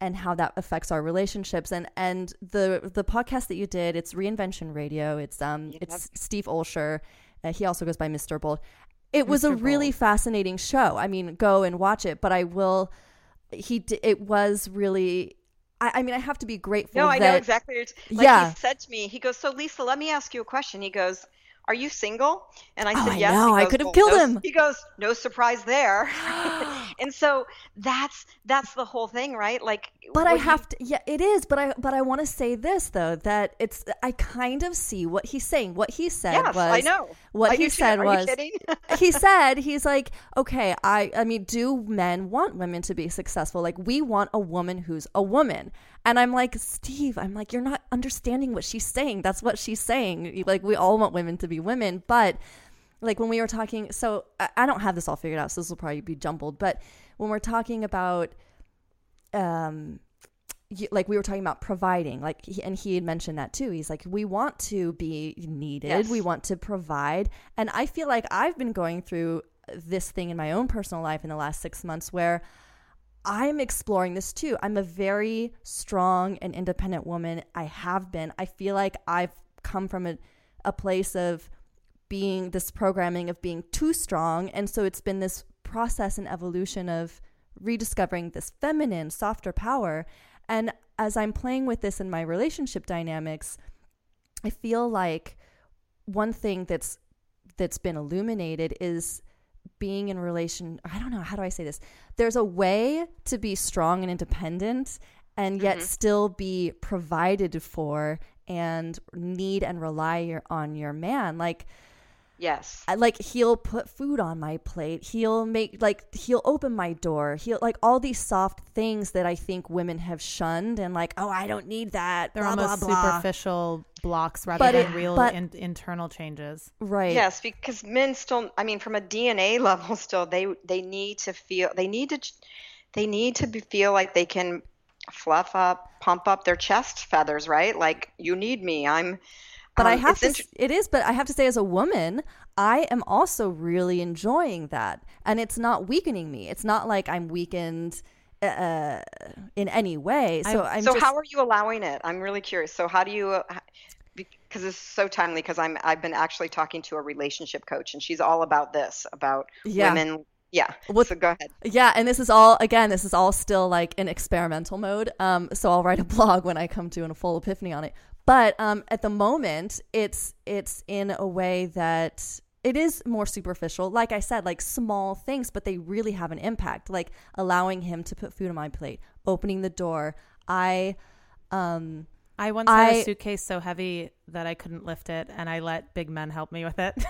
and how that affects our relationships. And and the the podcast that you did it's reinvention radio. It's um it's steve olsher. Uh, he also goes by mr bold it was a Mr. really fascinating show. I mean go and watch it but i will he d- it was really i, I mean i have to be grateful No, I that know exactly. Like Yeah. he said to me, he goes, "So Lisa, let me ask you a question." He goes, "Are you single?" And I Oh, said, I "Yes." know. He I could have "Well, killed no- him." He goes, "No surprise there." and so that's that's the whole thing, right? Like, but I you- have to yeah it is but I but I want to say this though that it's I kind of see what he's saying what he said Yes, was I know. what I he said Are was he said he's like okay I I mean do men want women to be successful like we want a woman who's a woman and I'm like Steve I'm like you're not understanding what she's saying. That's what she's saying. Like we all want women to be women but like when we were talking so I, I don't have this all figured out so this will probably be jumbled but when we're talking about um like we were talking about providing like he, and he had mentioned that too. He's like we want to be needed. Yes. we want to provide. And i feel like i've been going through this thing in my own personal life in the last six months where i'm exploring this too. I'm a very strong and independent woman. I have been. I feel like i've come from a, a place of being this programming of being too strong. And so it's been this process and evolution of rediscovering this feminine softer power. And as i'm playing with this in my relationship dynamics i feel like one thing that's that's been illuminated is being in relation i don't know how do i say this? There's a way to be strong and independent and yet mm-hmm. still be provided for and need and rely your, on your man. Like yes. I- like he'll put food on my plate he'll make like he'll open my door he'll like all these soft things that i think women have shunned and like oh i don't need that They're blah, almost blah, blah. superficial blocks rather But than it- real but- in, internal changes. right Yes, because men still I mean from a DNA level still they they need to feel they need to they need to be, feel like they can fluff up, pump up their chest feathers, right? Like you need me. I'm but i um, have to it is but i have to say as a woman i am also really enjoying that and it's not weakening me it's not like i'm weakened uh, in any way so I, am so just, how are you allowing it? I'm really curious. So how do you uh, because it's so timely because I'm I've been actually talking to a relationship coach and she's all about this about Yeah. women yeah. What- so go ahead. Yeah, and this is all again, this is all still like in experimental mode. Um, so I'll write a blog when I come to a full epiphany on it. But um, at the moment, it's it's in a way that it is more superficial. Like I said, like small things, but they really have an impact. Like allowing him to put food on my plate, opening the door. I Um, I once had a suitcase so heavy that I couldn't lift it, and I let big men help me with it.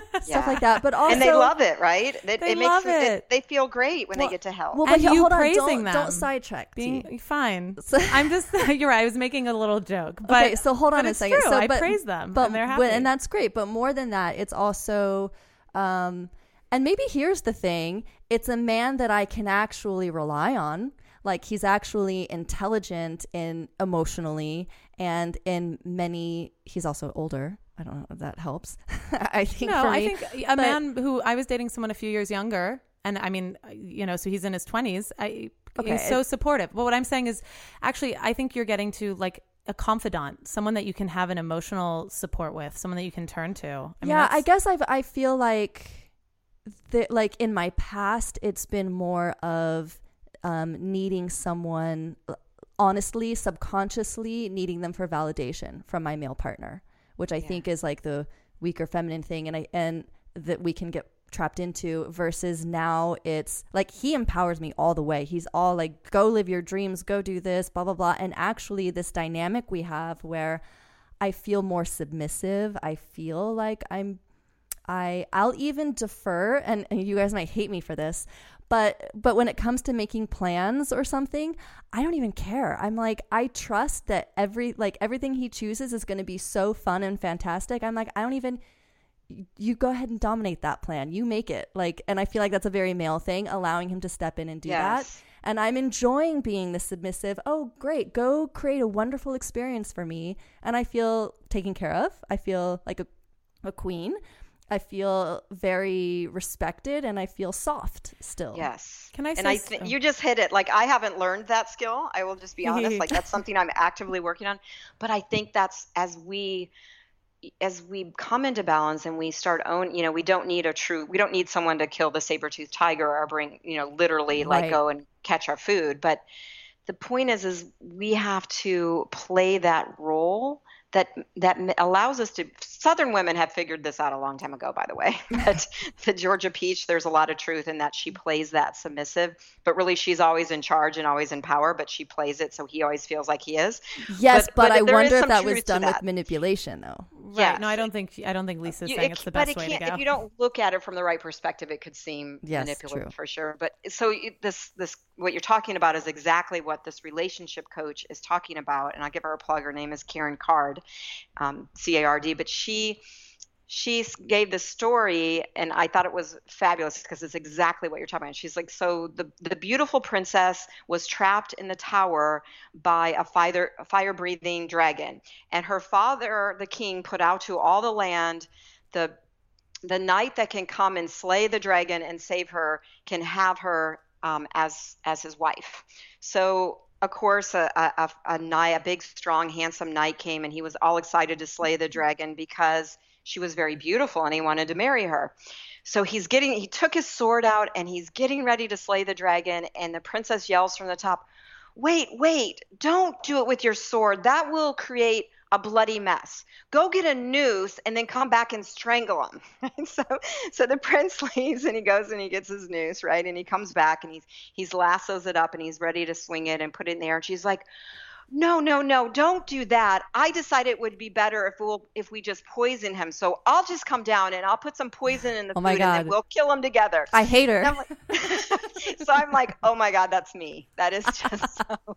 stuff like that. But also, and they love it, right? It, They it makes love them- it. They feel great when Well- they get to help. Well, but And you hold on, praising don't, them. don't sidetrack. T. Being fine. So- I'm just you're right. I was making a little joke, but okay, so hold on a second. True. So, I praise them, but, and they're but- and that's great. But more than that, it's also, um, and maybe here's the thing: it's a man that I can actually rely on. Like he's actually intelligent in emotionally, and in many, he's also older. I don't know if that helps. I think. no, I me. think a man who I was dating someone a few years younger, and I mean, you know, so he's in his twenties. I Okay. he's so supportive. But what I'm saying is, actually, I think you're getting to like a confidant, someone that you can have an emotional support with, someone that you can turn to. I mean, yeah, I guess I've I feel like that like in my past it's been more of um, needing someone honestly, subconsciously needing them for validation from my male partner, which I think is like the weaker feminine thing and I and that we can get trapped into versus now it's like he empowers me all the way. He's all like go live your dreams, go do this, blah blah blah. And actually this dynamic we have where I feel more submissive. I feel like I'm I I'll even defer and, and you guys might hate me for this, but but when it comes to making plans or something, I don't even care. I'm like I trust that every like everything he chooses is going to be so fun and fantastic. I'm like I don't even you go ahead and dominate that plan. You make it. Like and I feel like that's a very male thing allowing him to step in and do that. And I'm enjoying being the submissive. Oh, great. Go create a wonderful experience for me. And I feel taken care of. I feel like a, a queen. I feel very respected and I feel soft still. Yes. Can I And say I s- think oh. you just hit it. Like I haven't learned that skill. I will just be honest. like that's something I'm actively working on. But I think that's as we as we come into balance and we start own you know we don't need a true we don't need someone to kill the saber-toothed tiger or bring you know literally like Right. go and catch our food but the point is is we have to play that role that that allows us to southern women have figured this out a long time ago by the way but the georgia peach there's a lot of truth in that she plays that submissive but really she's always in charge and always in power but she plays it so he always feels like he is Yes, But- but, but I wonder if that was truth to done with manipulation though. right? Yes. No, I don't think I don't think Lisa's You- saying it it's ca- the but best it way to can't- go. If you don't look at it from the right perspective, it could seem Yes, manipulative true. for sure. But so this this what you're talking about is exactly what this relationship coach is talking about. And I'll give her a plug. Her name is Karen Card, um, C A R D. But she she gave the story and i thought it was fabulous because it's exactly what you're talking about she's like so the, the beautiful princess was trapped in the tower by a fire fire breathing dragon and her father the king put out to all the land the the knight that can come and slay the dragon and save her can have her um, as as his wife so of course a, a, a, knight a big strong handsome knight came and he was all excited to slay the dragon because she was very beautiful and he wanted to marry her. So he's getting he took his sword out and he's getting ready to slay the dragon and the princess yells from the top wait wait don't do it with your sword. That will create a bloody mess. Go get a noose and then come back and strangle him. So so the prince leaves and he goes and he gets his noose right? And he comes back and he's he's lassos it up and he's ready to swing it and put it in there. And she's like no no no don't do that. I decided it would be better if we'll if we just poison him. So i'll just come down and i'll put some poison in the Oh food my and then we'll kill him together. I hate her. I'm like, so i'm like oh my god that's me. That is just so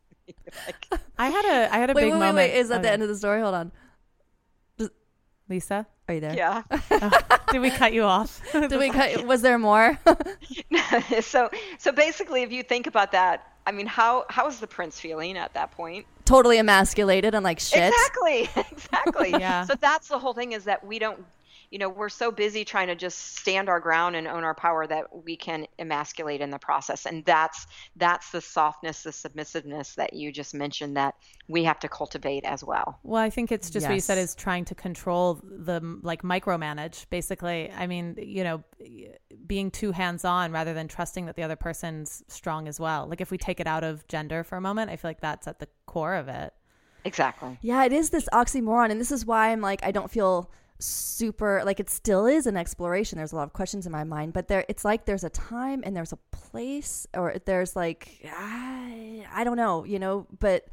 like, I had a I had a wait, big wait, wait, moment. wait. Is that the end of the story? Hold on. Lisa? Are you there? yeah oh, Did we cut you off? Did we cut, was there more? so so basically if you think about that i mean how how is the prince feeling at that point totally emasculated and like shit. Exactly, exactly. Yeah. So that's the whole thing is that we don't, you know, we're so busy trying to just stand our ground and own our power that we can emasculate in the process, and that's that's the softness, the submissiveness that you just mentioned that we have to cultivate as well. Well, I think it's just what you said is trying to control the like micromanage. Basically, I mean, you know, being too hands on rather than trusting that the other person's strong as well. Like if we take it out of gender for a moment, I feel like that's at the core of it. Exactly. Yeah, it is this oxymoron. And this is why I'm like, I don't feel super like it still is an exploration. There's a lot of questions in my mind, but there it's like there's a time and there's a place or there's like I, I don't know, you know, but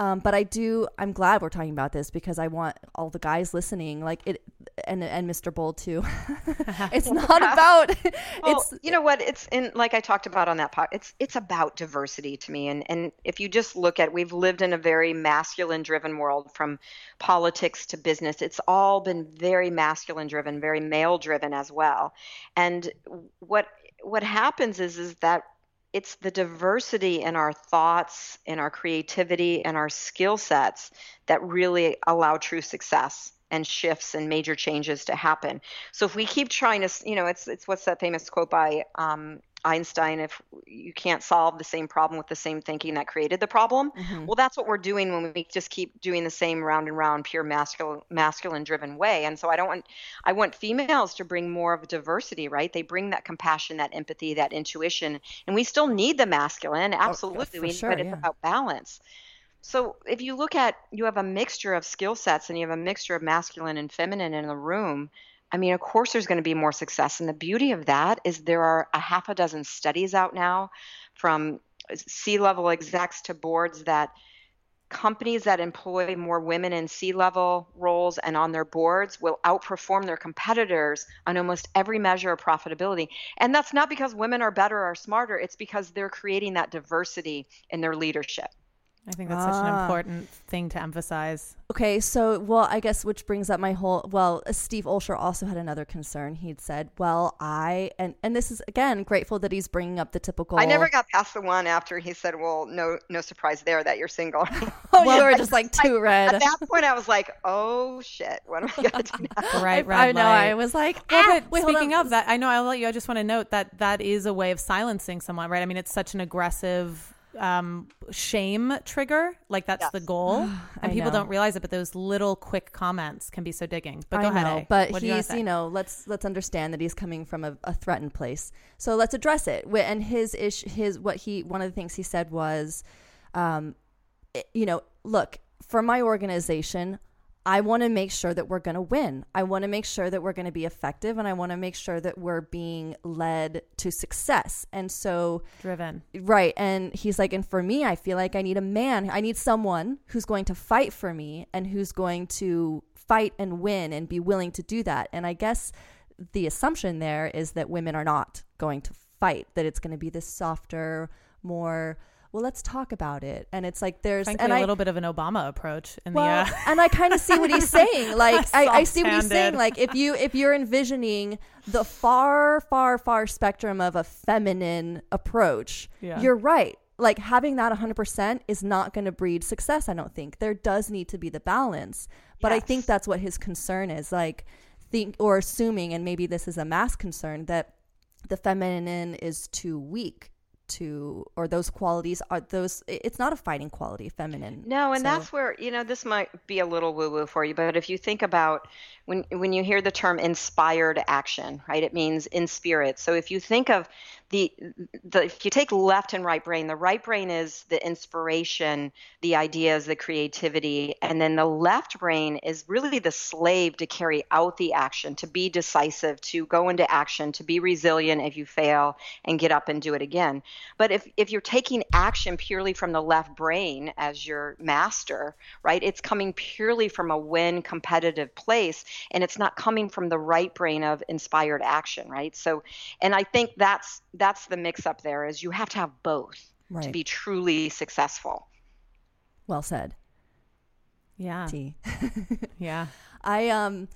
Um, but I do. I'm glad we're talking about this because I want all the guys listening, like it, and and Mr. Bold too. it's not about. Well, it's you know what? It's in like I talked about on that pod. It's it's about diversity to me, and and if you just look at, we've lived in a very masculine-driven world from politics to business. It's all been very masculine-driven, very male-driven as well. And what what happens is is that it's the diversity in our thoughts, in our creativity, and our skill sets that really allow true success and shifts and major changes to happen. So if we keep trying to, you know, it's it's what's that famous quote by um, Einstein? If you can't solve the same problem with the same thinking that created the problem, mm-hmm. well, that's what we're doing when we just keep doing the same round and round, pure masculine masculine driven way. And so I don't want I want females to bring more of diversity, right? They bring that compassion, that empathy, that intuition, and we still need the masculine, oh, absolutely. for we, sure, but it's yeah. about balance. So if you look at you have a mixture of skill sets and you have a mixture of masculine and feminine in the room, I mean, of course there's going to be more success. And the beauty of that is there are a half a dozen studies out now from C-level execs to boards that companies that employ more women in C-level roles and on their boards will outperform their competitors on almost every measure of profitability. And that's not because women are better or smarter, it's because they're creating that diversity in their leadership. I think that's such an Ah. important thing to emphasize. Okay, so well, I guess which brings up my whole well, uh, Steve Olsher also had another concern. He'd said, "Well, I and and this is again grateful that he's bringing up the typical." I never got past the one after he said, "Well, no, no surprise there that you're single." Oh, you were just like too red. At that point, I was like, "Oh shit, what am I gonna do now?" Right, I, I know. light. I was like, Well, ah, but wait, hold speaking on. of that, I know I'll let you. I just want to note that that is a way of silencing someone, right? I mean, it's such an aggressive um, shame trigger. Like that's Yes. the goal, and people know. don't realize it. But those little quick comments can be so digging. But go I ahead, know, A. but What do you he's you know let's let's understand that he's coming from a, a threatened place. So let's address it. And his ish his what he one of the things he said was, um, i- you know, look for my organization. I want to make sure that we're going to win. I want to make sure that we're going to be effective, and I want to make sure that we're being led to success. And so, driven. Right. And he's like, and for me, I feel like I need a man. I need someone who's going to fight for me and who's going to fight and win and be willing to do that. And I guess the assumption there is that women are not going to fight, that it's going to be this softer, more, well, let's talk about it. And it's like there's, Frankly, and a I, little bit of an Obama approach in well, the. Uh, and I kind of see what he's saying. Like I, I see what he's saying. Like if you if you're envisioning the far, far, far spectrum of a feminine approach, Yeah. you're right. Like having that 100% is not going to breed success. I don't think there does need to be the balance. But I think that's what his concern is. Like think or assuming, and maybe this is a mass concern that the feminine is too weak to or those qualities are those it's not a fighting quality feminine No, and So- that's where you know this might be a little woo-woo for you, but if you think about when when you hear the term inspired action, right? It means in spirit. So if you think of the the if you take left and right brain, the right brain is the inspiration, the ideas, the creativity, and then the left brain is really the slave to carry out the action, to be decisive, to go into action, to be resilient if you fail and get up and do it again. But if if you're taking action purely from the left brain as your master, right? It's coming purely from a win competitive place and it's not coming from the right brain of inspired action, right? So and I think that's that's the mix up there is you have to have both to be truly successful. well said yeah, T. yeah. I um,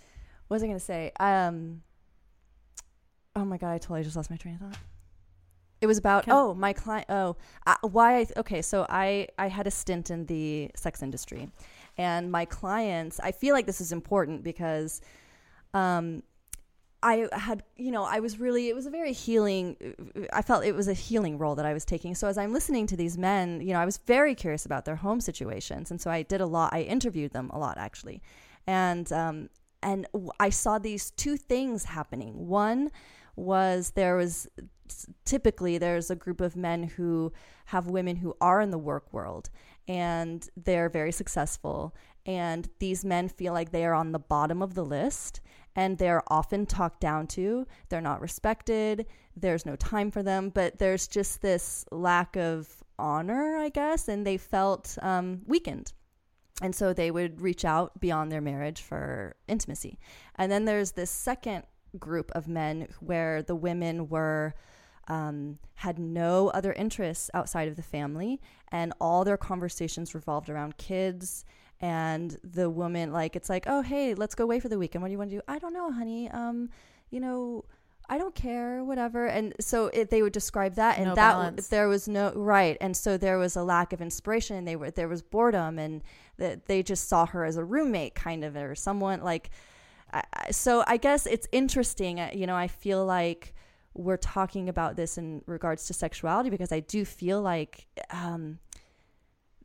what was I gonna say? Um, oh my god, I totally just lost my train of thought. It was about Can- oh my client oh uh, why I okay so I I had a stint in the sex industry, and my clients I feel like this is important because, um, I had, you know, I was really, it was a very healing, I felt it was a healing role that I was taking. So as I'm listening to these men, you know, I was very curious about their home situations. And so I did a lot, I interviewed them a lot actually. And, um, and I saw these two things happening. One was there was typically there's a group of men who have women who are in the work world and they're very successful and these men feel like they are on the bottom of the list and they're often talked down to. They're not respected. There's no time for them, but there's just this lack of honor, I guess, and they felt um, weakened. And so they would reach out beyond their marriage for intimacy. And then there's this second group of men where the women were um, had no other interests outside of the family, and all their conversations revolved around kids. And the woman, like, it's like, oh, hey, let's go away for the weekend. What do you want to do? I don't know, honey. Um, you know, I don't care, whatever. And so it, they would describe that, and No that balance. there was no right, and so there was a lack of inspiration. And they were there was boredom, and that they just saw her as a roommate, kind of, or someone like. I, so I guess it's interesting. You know, I feel like we're talking about this in regards to sexuality because I do feel like um,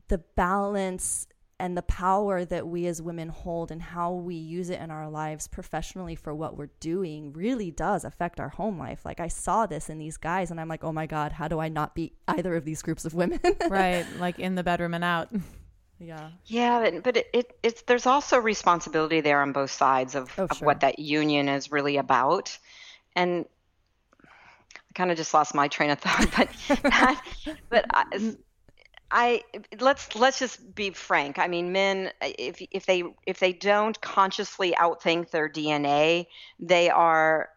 the balance and the power that we as women hold and how we use it in our lives professionally for what we're doing really does affect our home life. Like I saw this in these guys and I'm like, "Oh my god, how do I not be either of these groups of women?" right, like in the bedroom and out. yeah. Yeah, but, but it, it, it's there's also responsibility there on both sides of, Oh, of sure. what that union is really about. And I kind of just lost my train of thought, but that, but I, mm. I let's let's just be frank. I mean, men if if they if they don't consciously outthink their DNA, they are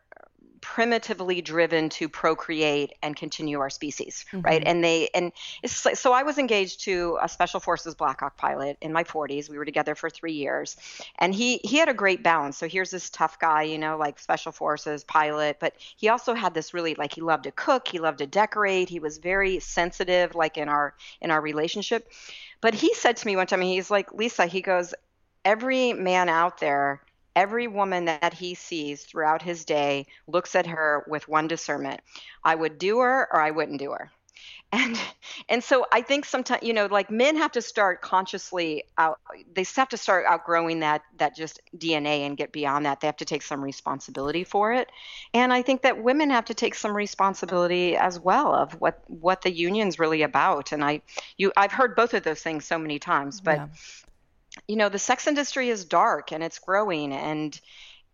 primitively driven to procreate and continue our species right? Mm-hmm. And they and it's like, so i was engaged to a special forces black hawk pilot in my 40s we were together for three years. And he he had a great balance. So here's this tough guy you know like special forces pilot but he also had this really like he loved to cook he loved to decorate he was very sensitive like in our in our relationship. But he said to me one time he's like lisa he goes every man out there every woman that he sees throughout his day looks at her with one discernment. I would do her or i wouldn't do her. And and so i think sometimes you know like men have to start consciously out they have to start outgrowing that that just dna and get beyond that. They have to take some responsibility for it. And i think that women have to take some responsibility as well of what what the union's really about. And i you i've heard both of those things so many times but Yeah. You know the sex industry is dark and it's growing and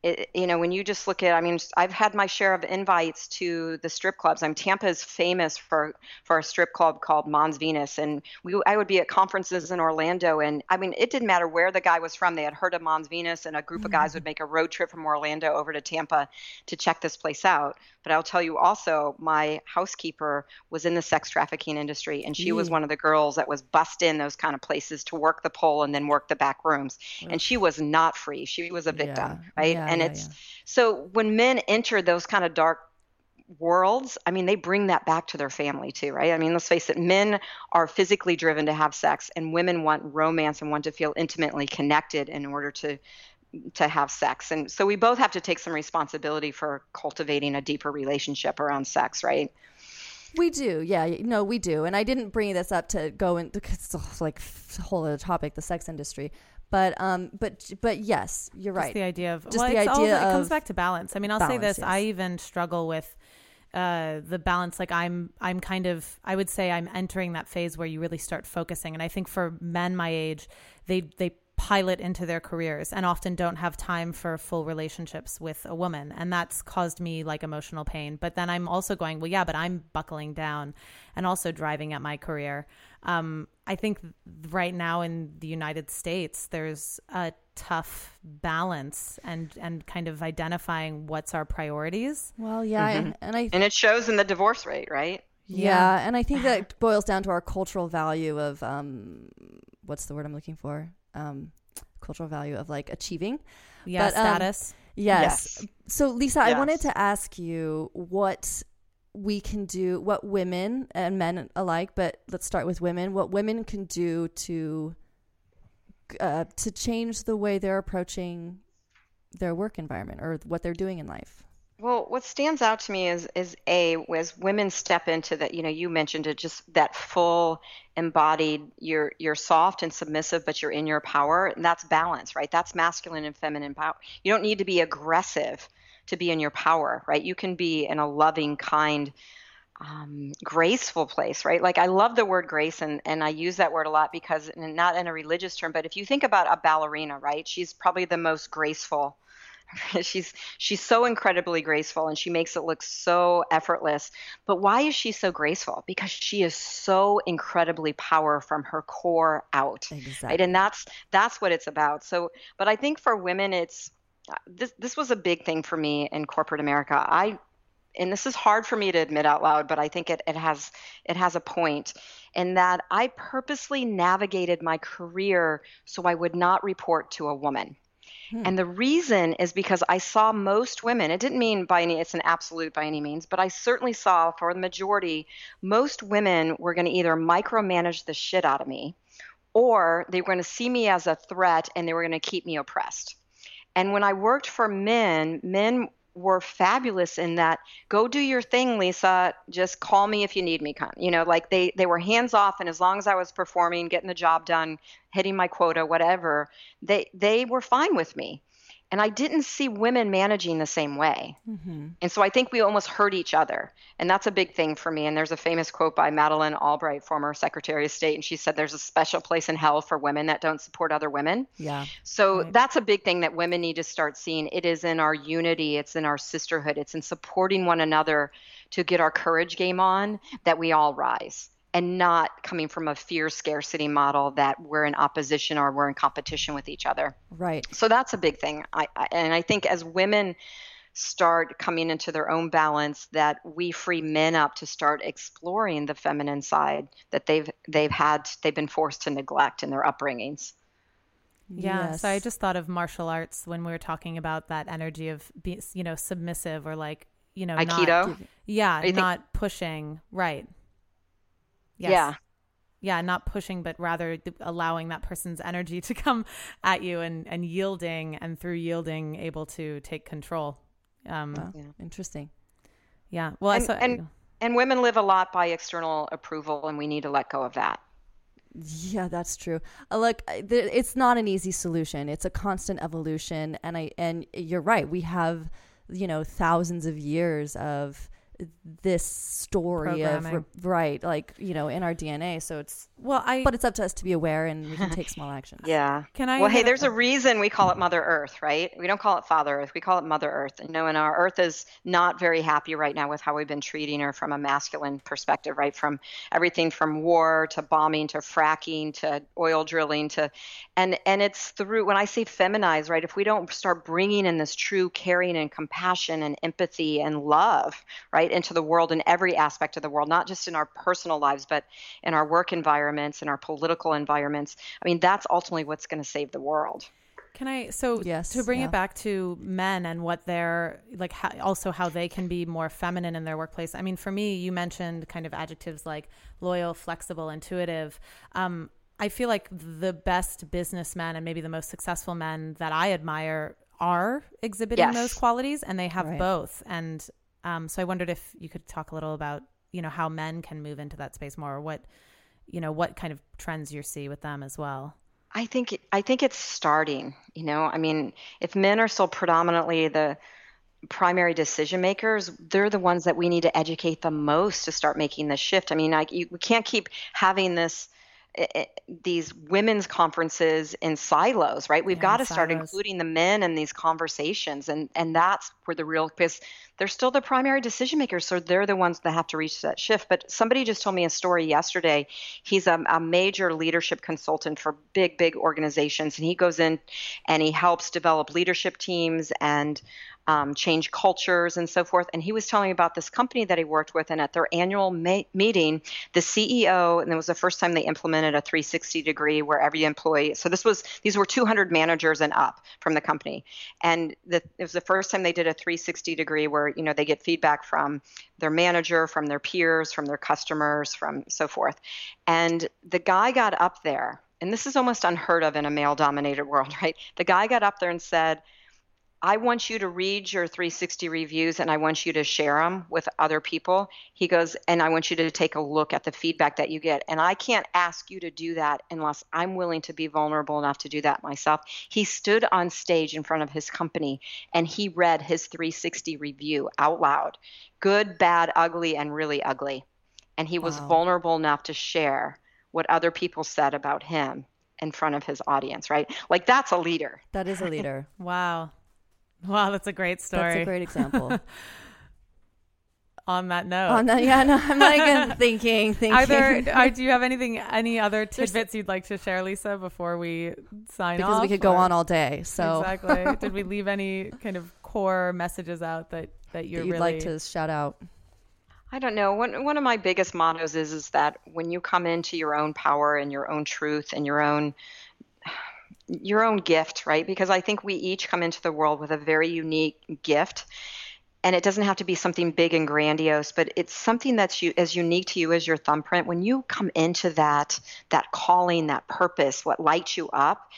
it, you know when you just look at i mean i've had my share of invites to the strip clubs. I'm tampa is famous for for a strip club called mons venus and we i would be at conferences in orlando and i mean it didn't matter where the guy was from they had heard of mons venus and a group of guys mm-hmm. would make a road trip from orlando over to tampa to check this place out. But i'll tell you also my housekeeper was in the sex trafficking industry and she was one of the girls that was bussed in those kind of places to work the pole and then work the back rooms. And she was not free. She was a victim Yeah. right? Yeah, and yeah, it's yeah. so when men enter those kind of dark worlds i mean they bring that back to their family too right i mean let's face it men are physically driven to have sex and women want romance and want to feel intimately connected in order to to have sex and so we both have to take some responsibility for cultivating a deeper relationship around sex right We do, yeah. No, we do. And I didn't bring this up to go into because it's like a whole other topic, the sex industry. But um, but but yes, you're right. Just the idea of Just well, the it's all, idea it comes back to balance. I mean, I'll say balance, this: I even struggle with uh, the balance. Like I'm, I'm kind of, I would say I'm entering that phase where you really start focusing. And I think for men my age, they they pilot into their careers and often don't have time for full relationships with a woman and that's caused me like emotional pain but then i'm also going well yeah but i'm buckling down and also driving at my career um, i think right now in the united states there's a tough balance and and kind of identifying what's our priorities well, yeah, and, and I and it shows in the divorce rate right yeah, and I think that boils down to our cultural value of um, what's the word I'm looking for? Um, cultural value of like achieving. yeah But, um, status Yes. Yes. So, Lisa, I wanted to ask you what we can do, what women and men alike, but let's start with women, what women can do to uh, to change the way they're approaching their work environment or what they're doing in life. Well, what stands out to me is is a as women step into that. You know, you mentioned it, just that full embodied. You're you're soft and submissive, but you're in your power, and that's balance, right? That's masculine and feminine power. You don't need to be aggressive to be in your power, right? You can be in a loving, kind, um, graceful place, right? Like I love the word grace, and and I use that word a lot because not in a religious term, but if you think about a ballerina, right? She's probably the most graceful she's she's so incredibly graceful and she makes it look so effortless. But why is she so graceful? Because she is so incredibly power from her core out. Exactly. Right? And that's that's what it's about. So but I think for women it's this this was a big thing for me in corporate America. I and this is hard for me to admit out loud, but I think it, it has it has a point in that I purposely navigated my career so I would not report to a woman. Hmm. And the reason is because I saw most women, it didn't mean by any, it's an absolute by any means, but I certainly saw for the majority, most women were going to either micromanage the shit out of me or they were going to see me as a threat and they were going to keep me oppressed. And when I worked for men, men were fabulous in that go do your thing lisa. Just call me if you need me you know like they they were hands off and as long as i was performing getting the job done hitting my quota whatever they they were fine with me and I didn't see women managing the same way. Mm-hmm. And so I think we almost hurt each other. And that's a big thing for me. And there's a famous quote by Madeleine Albright, former Secretary of State. And she said, There's a special place in hell for women that don't support other women. Yeah. So right. that's a big thing that women need to start seeing. It is in our unity, it's in our sisterhood, it's in supporting one another to get our courage game on that we all rise and not coming from a fear scarcity model that we're in opposition or we're in competition with each other. Right. So that's a big thing. I, I, and I think as women start coming into their own balance that we free men up to start exploring the feminine side that they've they've had they've been forced to neglect in their upbringings. Yeah. Yes. So I just thought of martial arts when we were talking about that energy of being, you know, submissive or like, you know, Aikido. Not, yeah, not think- pushing. Right. Yes. Yeah. Yeah, not pushing, but rather allowing that person's energy to come at you and, and yielding, and through yielding, able to take control. Um, wow. yeah. Interesting. Yeah. Well, and, and, and women live a lot by external approval, and we need to let go of that. Yeah, that's true. Uh, look, it's not an easy solution. It's a constant evolution, and I and you're right. We have, you know, thousands of years of this story of right like you know in our dna so it's well i but it's up to us to be aware and we can take small actions. Yeah. Can i well hey there's a, a reason we call it mother earth right? We don't call it father earth we call it mother earth. You know and our earth is not very happy right now with how we've been treating her from a masculine perspective right? From everything from war to bombing to fracking to oil drilling to and and it's through when i say feminize right if we don't start bringing in this true caring and compassion and empathy and love right right into the world in every aspect of the world, not just in our personal lives, but in our work environments, in our political environments. I mean, that's ultimately what's going to save the world. Can I so yes, to bring yeah. it back to men and what they're like how, also how they can be more feminine in their workplace. I mean, for me, you mentioned kind of adjectives like loyal, flexible, intuitive. Um, I feel like the best businessmen and maybe the most successful men that I admire are exhibiting yes. those qualities and they have right. both. And um, so I wondered if you could talk a little about, you know, how men can move into that space more, or what, you know, what kind of trends you see with them as well. I think I think it's starting. You know, I mean, if men are still predominantly the primary decision makers, they're the ones that we need to educate the most to start making the shift. I mean, I, you, we can't keep having this Eh, eh, these women's conferences in silos, right? We've yeah, got to start including the men in these conversations, and and that's where the real because they're still the primary decision makers, so they're the ones that have to reach that shift. But somebody just told me a story yesterday. He's a, a major leadership consultant for big, big organizations, and he goes in and he helps develop leadership teams and um, change cultures and so forth. And he was telling me about this company that he worked with, and at their annual ma- meeting, the CEO, and it was the first time they implemented a 360 degree where every employee. So this was these were 200 managers and up from the company, and the, it was the first time they did a 360 degree where you know they get feedback from their manager, from their peers, from their customers, from so forth. And the guy got up there, and this is almost unheard of in a male-dominated world, right? The guy got up there and said I want you to read your 360 reviews and I want you to share them with other people. He goes, and I want you to take a look at the feedback that you get. And I can't ask you to do that unless I'm willing to be vulnerable enough to do that myself. He stood on stage in front of his company and he read his 360 review out loud good, bad, ugly, and really ugly. And he was wow. vulnerable enough to share what other people said about him in front of his audience, right? Like that's a leader. That is a leader. wow. Wow, that's a great story. That's a great example. On that note, On that, yeah, no, I'm like uh, thinking, thinking. are there? Are, do you have anything, any other tidbits you'd like to share, Lisa, before we sign because off? Because we could go on all day. So exactly. Did we leave any kind of core messages out that that you're that you'd really like to shout out. I don't know. One one of my biggest mottos is is that when you come into your own power and your own truth and your own your own gift, right? Because I think we each come into the world with a very unique gift. And it doesn't have to be something big and grandiose, but it's something that's you, as unique to you as your thumbprint. When you come into that that calling, that purpose, what lights you up,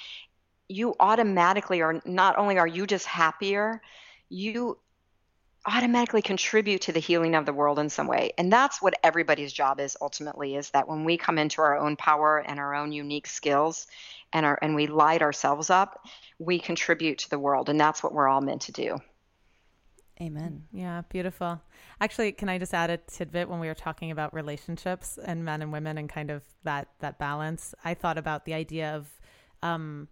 you automatically are not only are you just happier, you automatically contribute to the healing of the world in some way and that's what everybody's job is ultimately is that when we come into our own power and our own unique skills and our and we light ourselves up we contribute to the world and that's what we're all meant to do Amen. Yeah, beautiful. Actually, can I just add a tidbit when we were talking about relationships and men and women and kind of that that balance? I thought about the idea of um,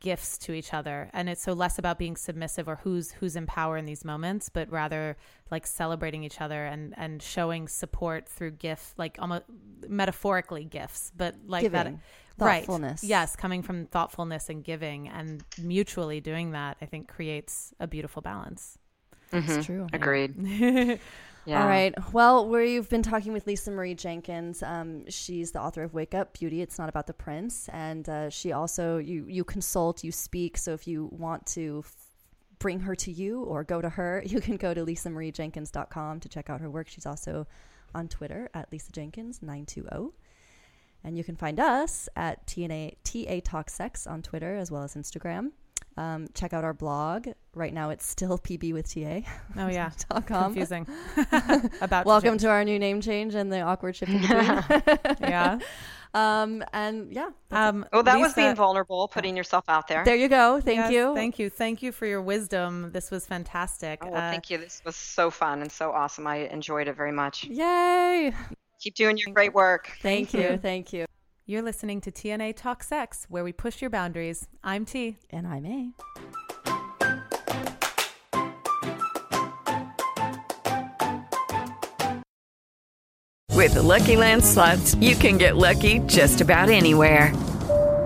gifts to each other, and it's so less about being submissive or who's who's in power in these moments, but rather like celebrating each other and and showing support through gift, like almost metaphorically gifts, but like that. Giving. Right. Thoughtfulness. Yes, coming from thoughtfulness and giving and mutually doing that, I think creates a beautiful balance. Mm-hmm. It's true. agreed yeah All right. Well, we've been talking with Lisa Marie Jenkins. Um, she's the author of Wake Up Beauty. It's not about the prince, and uh, she also you you consult, you speak. So if you want to f- bring her to you or go to her, you can go to lisamariejenkins.com to check out her work. She's also on Twitter at Lisa Jenkins nine two zero. And you can find us at T&A, TA Talk Sex on Twitter as well as Instagram. Um, check out our blog. Right now it's still PB with TA. Oh yeah, dot com. confusing. About Welcome to to our new name change and the awkward shift in between. yeah. um, and yeah, that's Um, well that was being vulnerable putting yourself out there there you go. Thank yes, you. Thank you. Thank you for your wisdom. This was fantastic. oh, well, Uh, thank you this was so fun and so awesome i enjoyed it very much Yay! keep doing your great work Thank, Thank you. you. Thank you. You're listening to T&A Talk Sex, where we push your boundaries. I'm T. And I'm A. With the Lucky Land slots, you can get lucky just about anywhere.